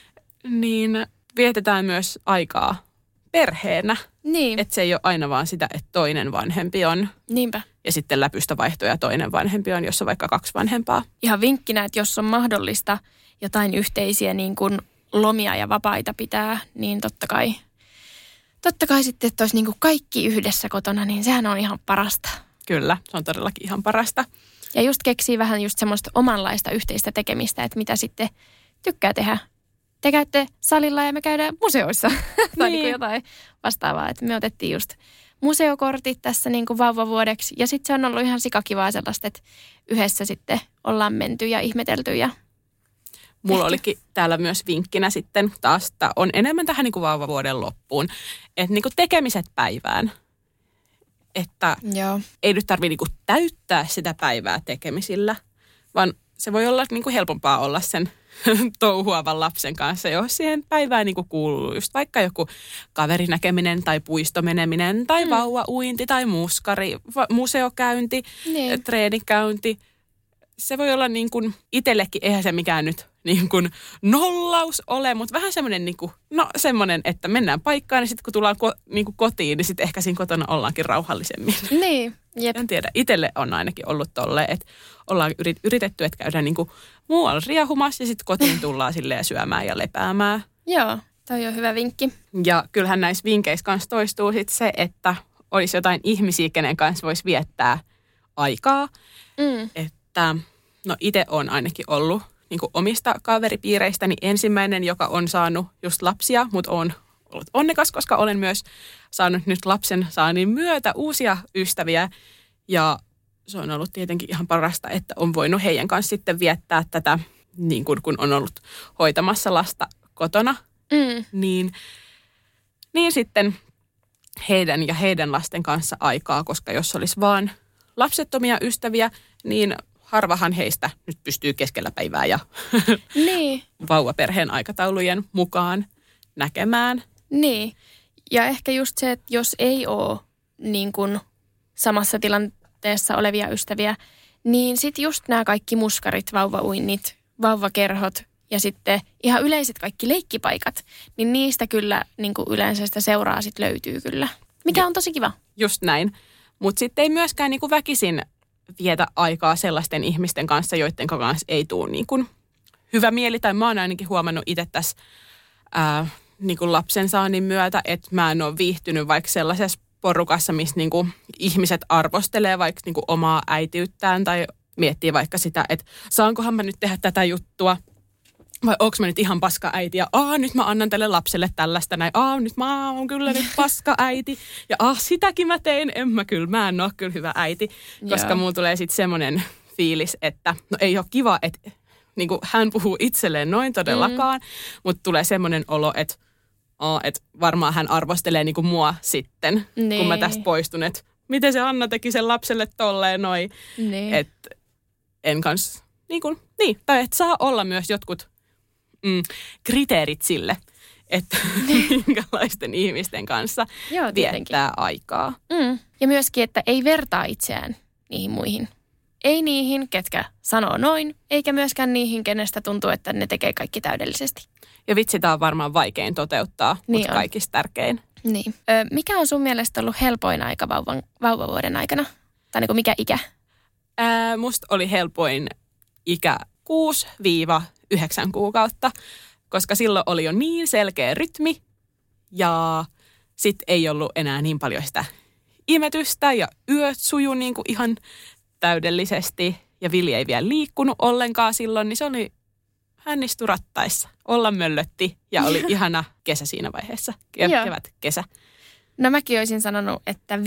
Niin vietetään myös aikaa perheenä. Niin, Että se ei ole aina vaan sitä, että toinen vanhempi on niinpä. ja sitten läpystä vaihtoja toinen vanhempi on, jos on vaikka kaksi vanhempaa. Ihan vinkkinä, että jos on mahdollista jotain yhteisiä niin kuin lomia ja vapaita pitää, niin totta kai, totta kai sitten, että olisi niin kuin kaikki yhdessä kotona, niin sehän on ihan parasta. Kyllä, se on todellakin ihan parasta. Ja just keksii vähän just semmoista omanlaista yhteistä tekemistä, että mitä sitten tykkää tehdä. Te käytte salilla ja me käydään museoissa tai niin. Niin. jotain vastaavaa. Että me otettiin just museokortit tässä niin kuin vauvavuodeksi ja sitten se on ollut ihan sikakivaa sellaista, että yhdessä sitten ollaan menty ja ihmetelty ja Mulla Ehkä. olikin täällä myös vinkkinä sitten taas, että on enemmän tähän niin kuin vauvavuoden loppuun, että niin kuin tekemiset päivään. Että Joo. ei nyt tarvitse niinku täyttää sitä päivää tekemisillä, vaan se voi olla niinku helpompaa olla sen touhuavan lapsen kanssa, jos siihen päivään niinku kuuluu just vaikka joku kaverinäkeminen tai puistomeneminen tai mm. vauvauinti tai muskari, va- museokäynti, Niin. treenikäynti. Se voi olla niin kuin itsellekin, eihän se mikään nyt niin kuin nollaus ole, mutta vähän semmoinen, niin kuin, no semmoinen, että mennään paikkaan ja sitten kun tullaan ko, niin kuin kotiin, niin sitten ehkä siinä kotona ollaankin rauhallisemmin. Niin. Jep. En tiedä, itselle on ainakin ollut tolle, että ollaan yrit, yritetty, että käydään niin kuin muualla riehumassa ja sitten kotiin tullaan silleen syömään ja lepäämään. Joo, toi on hyvä vinkki. Ja kyllähän näissä vinkeissä kanssa toistuu sit se, että olisi jotain ihmisiä, kenen kanssa voisi viettää aikaa. Mm. Että no itse on ainakin ollut niin kuin omista kaveripiireistäni ensimmäinen, joka on saanut just lapsia, mutta on ollut onnekas, koska olen myös saanut nyt lapsen saannin myötä uusia ystäviä. Ja se on ollut tietenkin ihan parasta, että on voinut heidän kanssa sitten viettää tätä, niin kuin kun on ollut hoitamassa lasta kotona Mm. niin, niin sitten heidän ja heidän lasten kanssa aikaa, koska jos olisi vaan lapsettomia ystäviä, niin harvahan heistä nyt pystyy keskellä päivää ja Niin. vauvaperheen aikataulujen mukaan näkemään. Niin. Ja ehkä just se, että jos ei ole niin kuin samassa tilanteessa olevia ystäviä, niin sitten just nämä kaikki muskarit, vauvauinnit, vauvakerhot ja sitten ihan yleiset kaikki leikkipaikat, niin niistä kyllä niin kuin yleensä sitä seuraa sitten löytyy kyllä. Mikä on tosi kiva. Just näin. Mutta sitten ei myöskään niinku väkisin vietä aikaa sellaisten ihmisten kanssa, joiden kanssa ei tule niinku hyvä mieli. Tai mä oon ainakin huomannut itse tässä ää, niinku lapsen saannin myötä, että mä en ole viihtynyt vaikka sellaisessa porukassa, missä niinku ihmiset arvostelee vaikka niinku omaa äitiyttään tai miettii vaikka sitä, että saankohan mä nyt tehdä tätä juttua. vai onko mä nyt ihan paska äiti? Ja aa nyt mä annan tälle lapselle tällaista näin, aa nyt mä oon kyllä nyt paska äiti. Ja ah sitäkin mä tein, en mä kyllä, mä en oo kyllä hyvä äiti, koska mulla tulee sitten semmoinen fiilis, että no ei ole kiva, että niin kuin hän puhuu itselleen noin todellakaan, mm. mutta tulee semmoinen olo, että oh, et varmaan hän arvostelee niin kuin mua sitten, niin. kun mä tästä poistun, että miten se Anna teki sen lapselle tolleen noin. Niin. Että en kans, niin, kuin, niin tai että saa olla myös jotkut mm, kriteerit sille, että niin. minkälaisten ihmisten kanssa Joo, viettää aikaa. Mm. Ja myöskin, että ei vertaa itseään niihin muihin. Ei niihin, ketkä sanoo noin, eikä myöskään niihin, kenestä tuntuu, että ne tekee kaikki täydellisesti. Ja vitsi, tämä on varmaan vaikein toteuttaa, niin mutta on. kaikista tärkein. Niin. Ö, mikä on sun mielestä ollut helpoin aika vauvan, vauvavuoden aikana? Tai niin kuin mikä ikä? Ää, musta oli helpoin ikä 6-9 kuukautta, koska silloin oli jo niin selkeä rytmi ja sitten ei ollut enää niin paljon sitä imetystä ja yöt suju niin kuin ihan täydellisesti ja Vili ei vielä liikkunut ollenkaan silloin, niin se oli, hän istui rattaissa, olla möllötti ja oli ihana kesä siinä vaiheessa, kevät kesä. No mäkin olisin sanonut, että 5-8,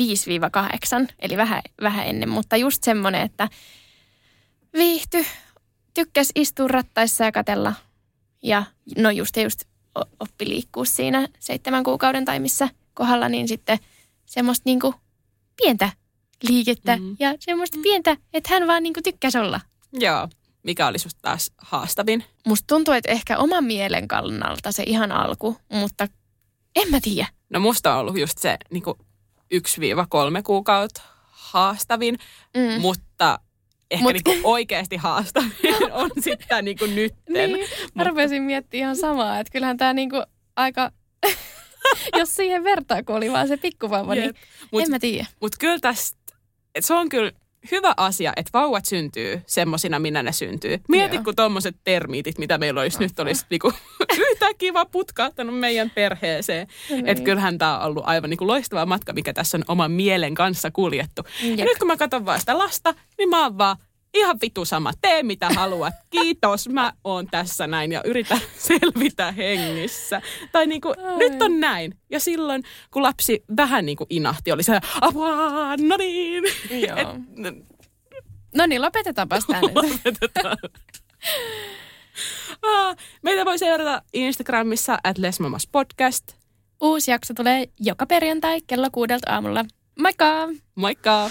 eli vähän, vähän ennen, mutta just semmoinen, että viihty, tykkäs istua rattaissa ja katella. Ja no just ja just oppi liikkua siinä seitsemän kuukauden tai missä kohdalla, niin sitten semmoista niinku pientä liikettä mm. ja semmoista pientä, että hän vaan niinku tykkäsi olla. Joo. Mikä oli susta taas haastavin? Musta tuntuu, että ehkä oman mielen kannalta se ihan alku, mutta en mä tiedä. No musta on ollut just se niin 1-3 kuukautta haastavin, mm. mutta ehkä Mut... niin oikeasti haastavin on sitten niin kuin nytten. Niin, mä rupesin miettimään ihan samaa, että kyllähän tämä niin aika, jos siihen vertaa, kun oli vaan se pikkuvauva, niin mut, en mä tiedä. Mutta kyllä tästä, se on kyllä hyvä asia, että vauvat syntyy semmoisina, minä ne syntyy. Mieti, Joo. kun tuommoiset termiitit, mitä meillä olisi nyt, olisi niinku, yhtäkkiä vaan putkahtanut meidän perheeseen. Niin. Että kyllähän tämä on ollut aivan niinku loistava matka, mikä tässä on oman mielen kanssa kuljettu. Jep. Ja nyt kun mä katson vaan sitä lasta, niin mä oon vaan ihan vitu sama. Tee mitä haluat. Kiitos, mä oon tässä näin ja yritän selvitä hengissä. Tai niinku, nyt on näin. Ja silloin, kun lapsi vähän niinku inahti, oli se, apua, no niin. Et, no niin, lopetetaanpa tämä nyt. Lopetetaan. Meitä voi seurata Instagramissa at Podcast. Uusi jakso tulee joka perjantai kello kuudelta aamulla. Moikka! Moikka!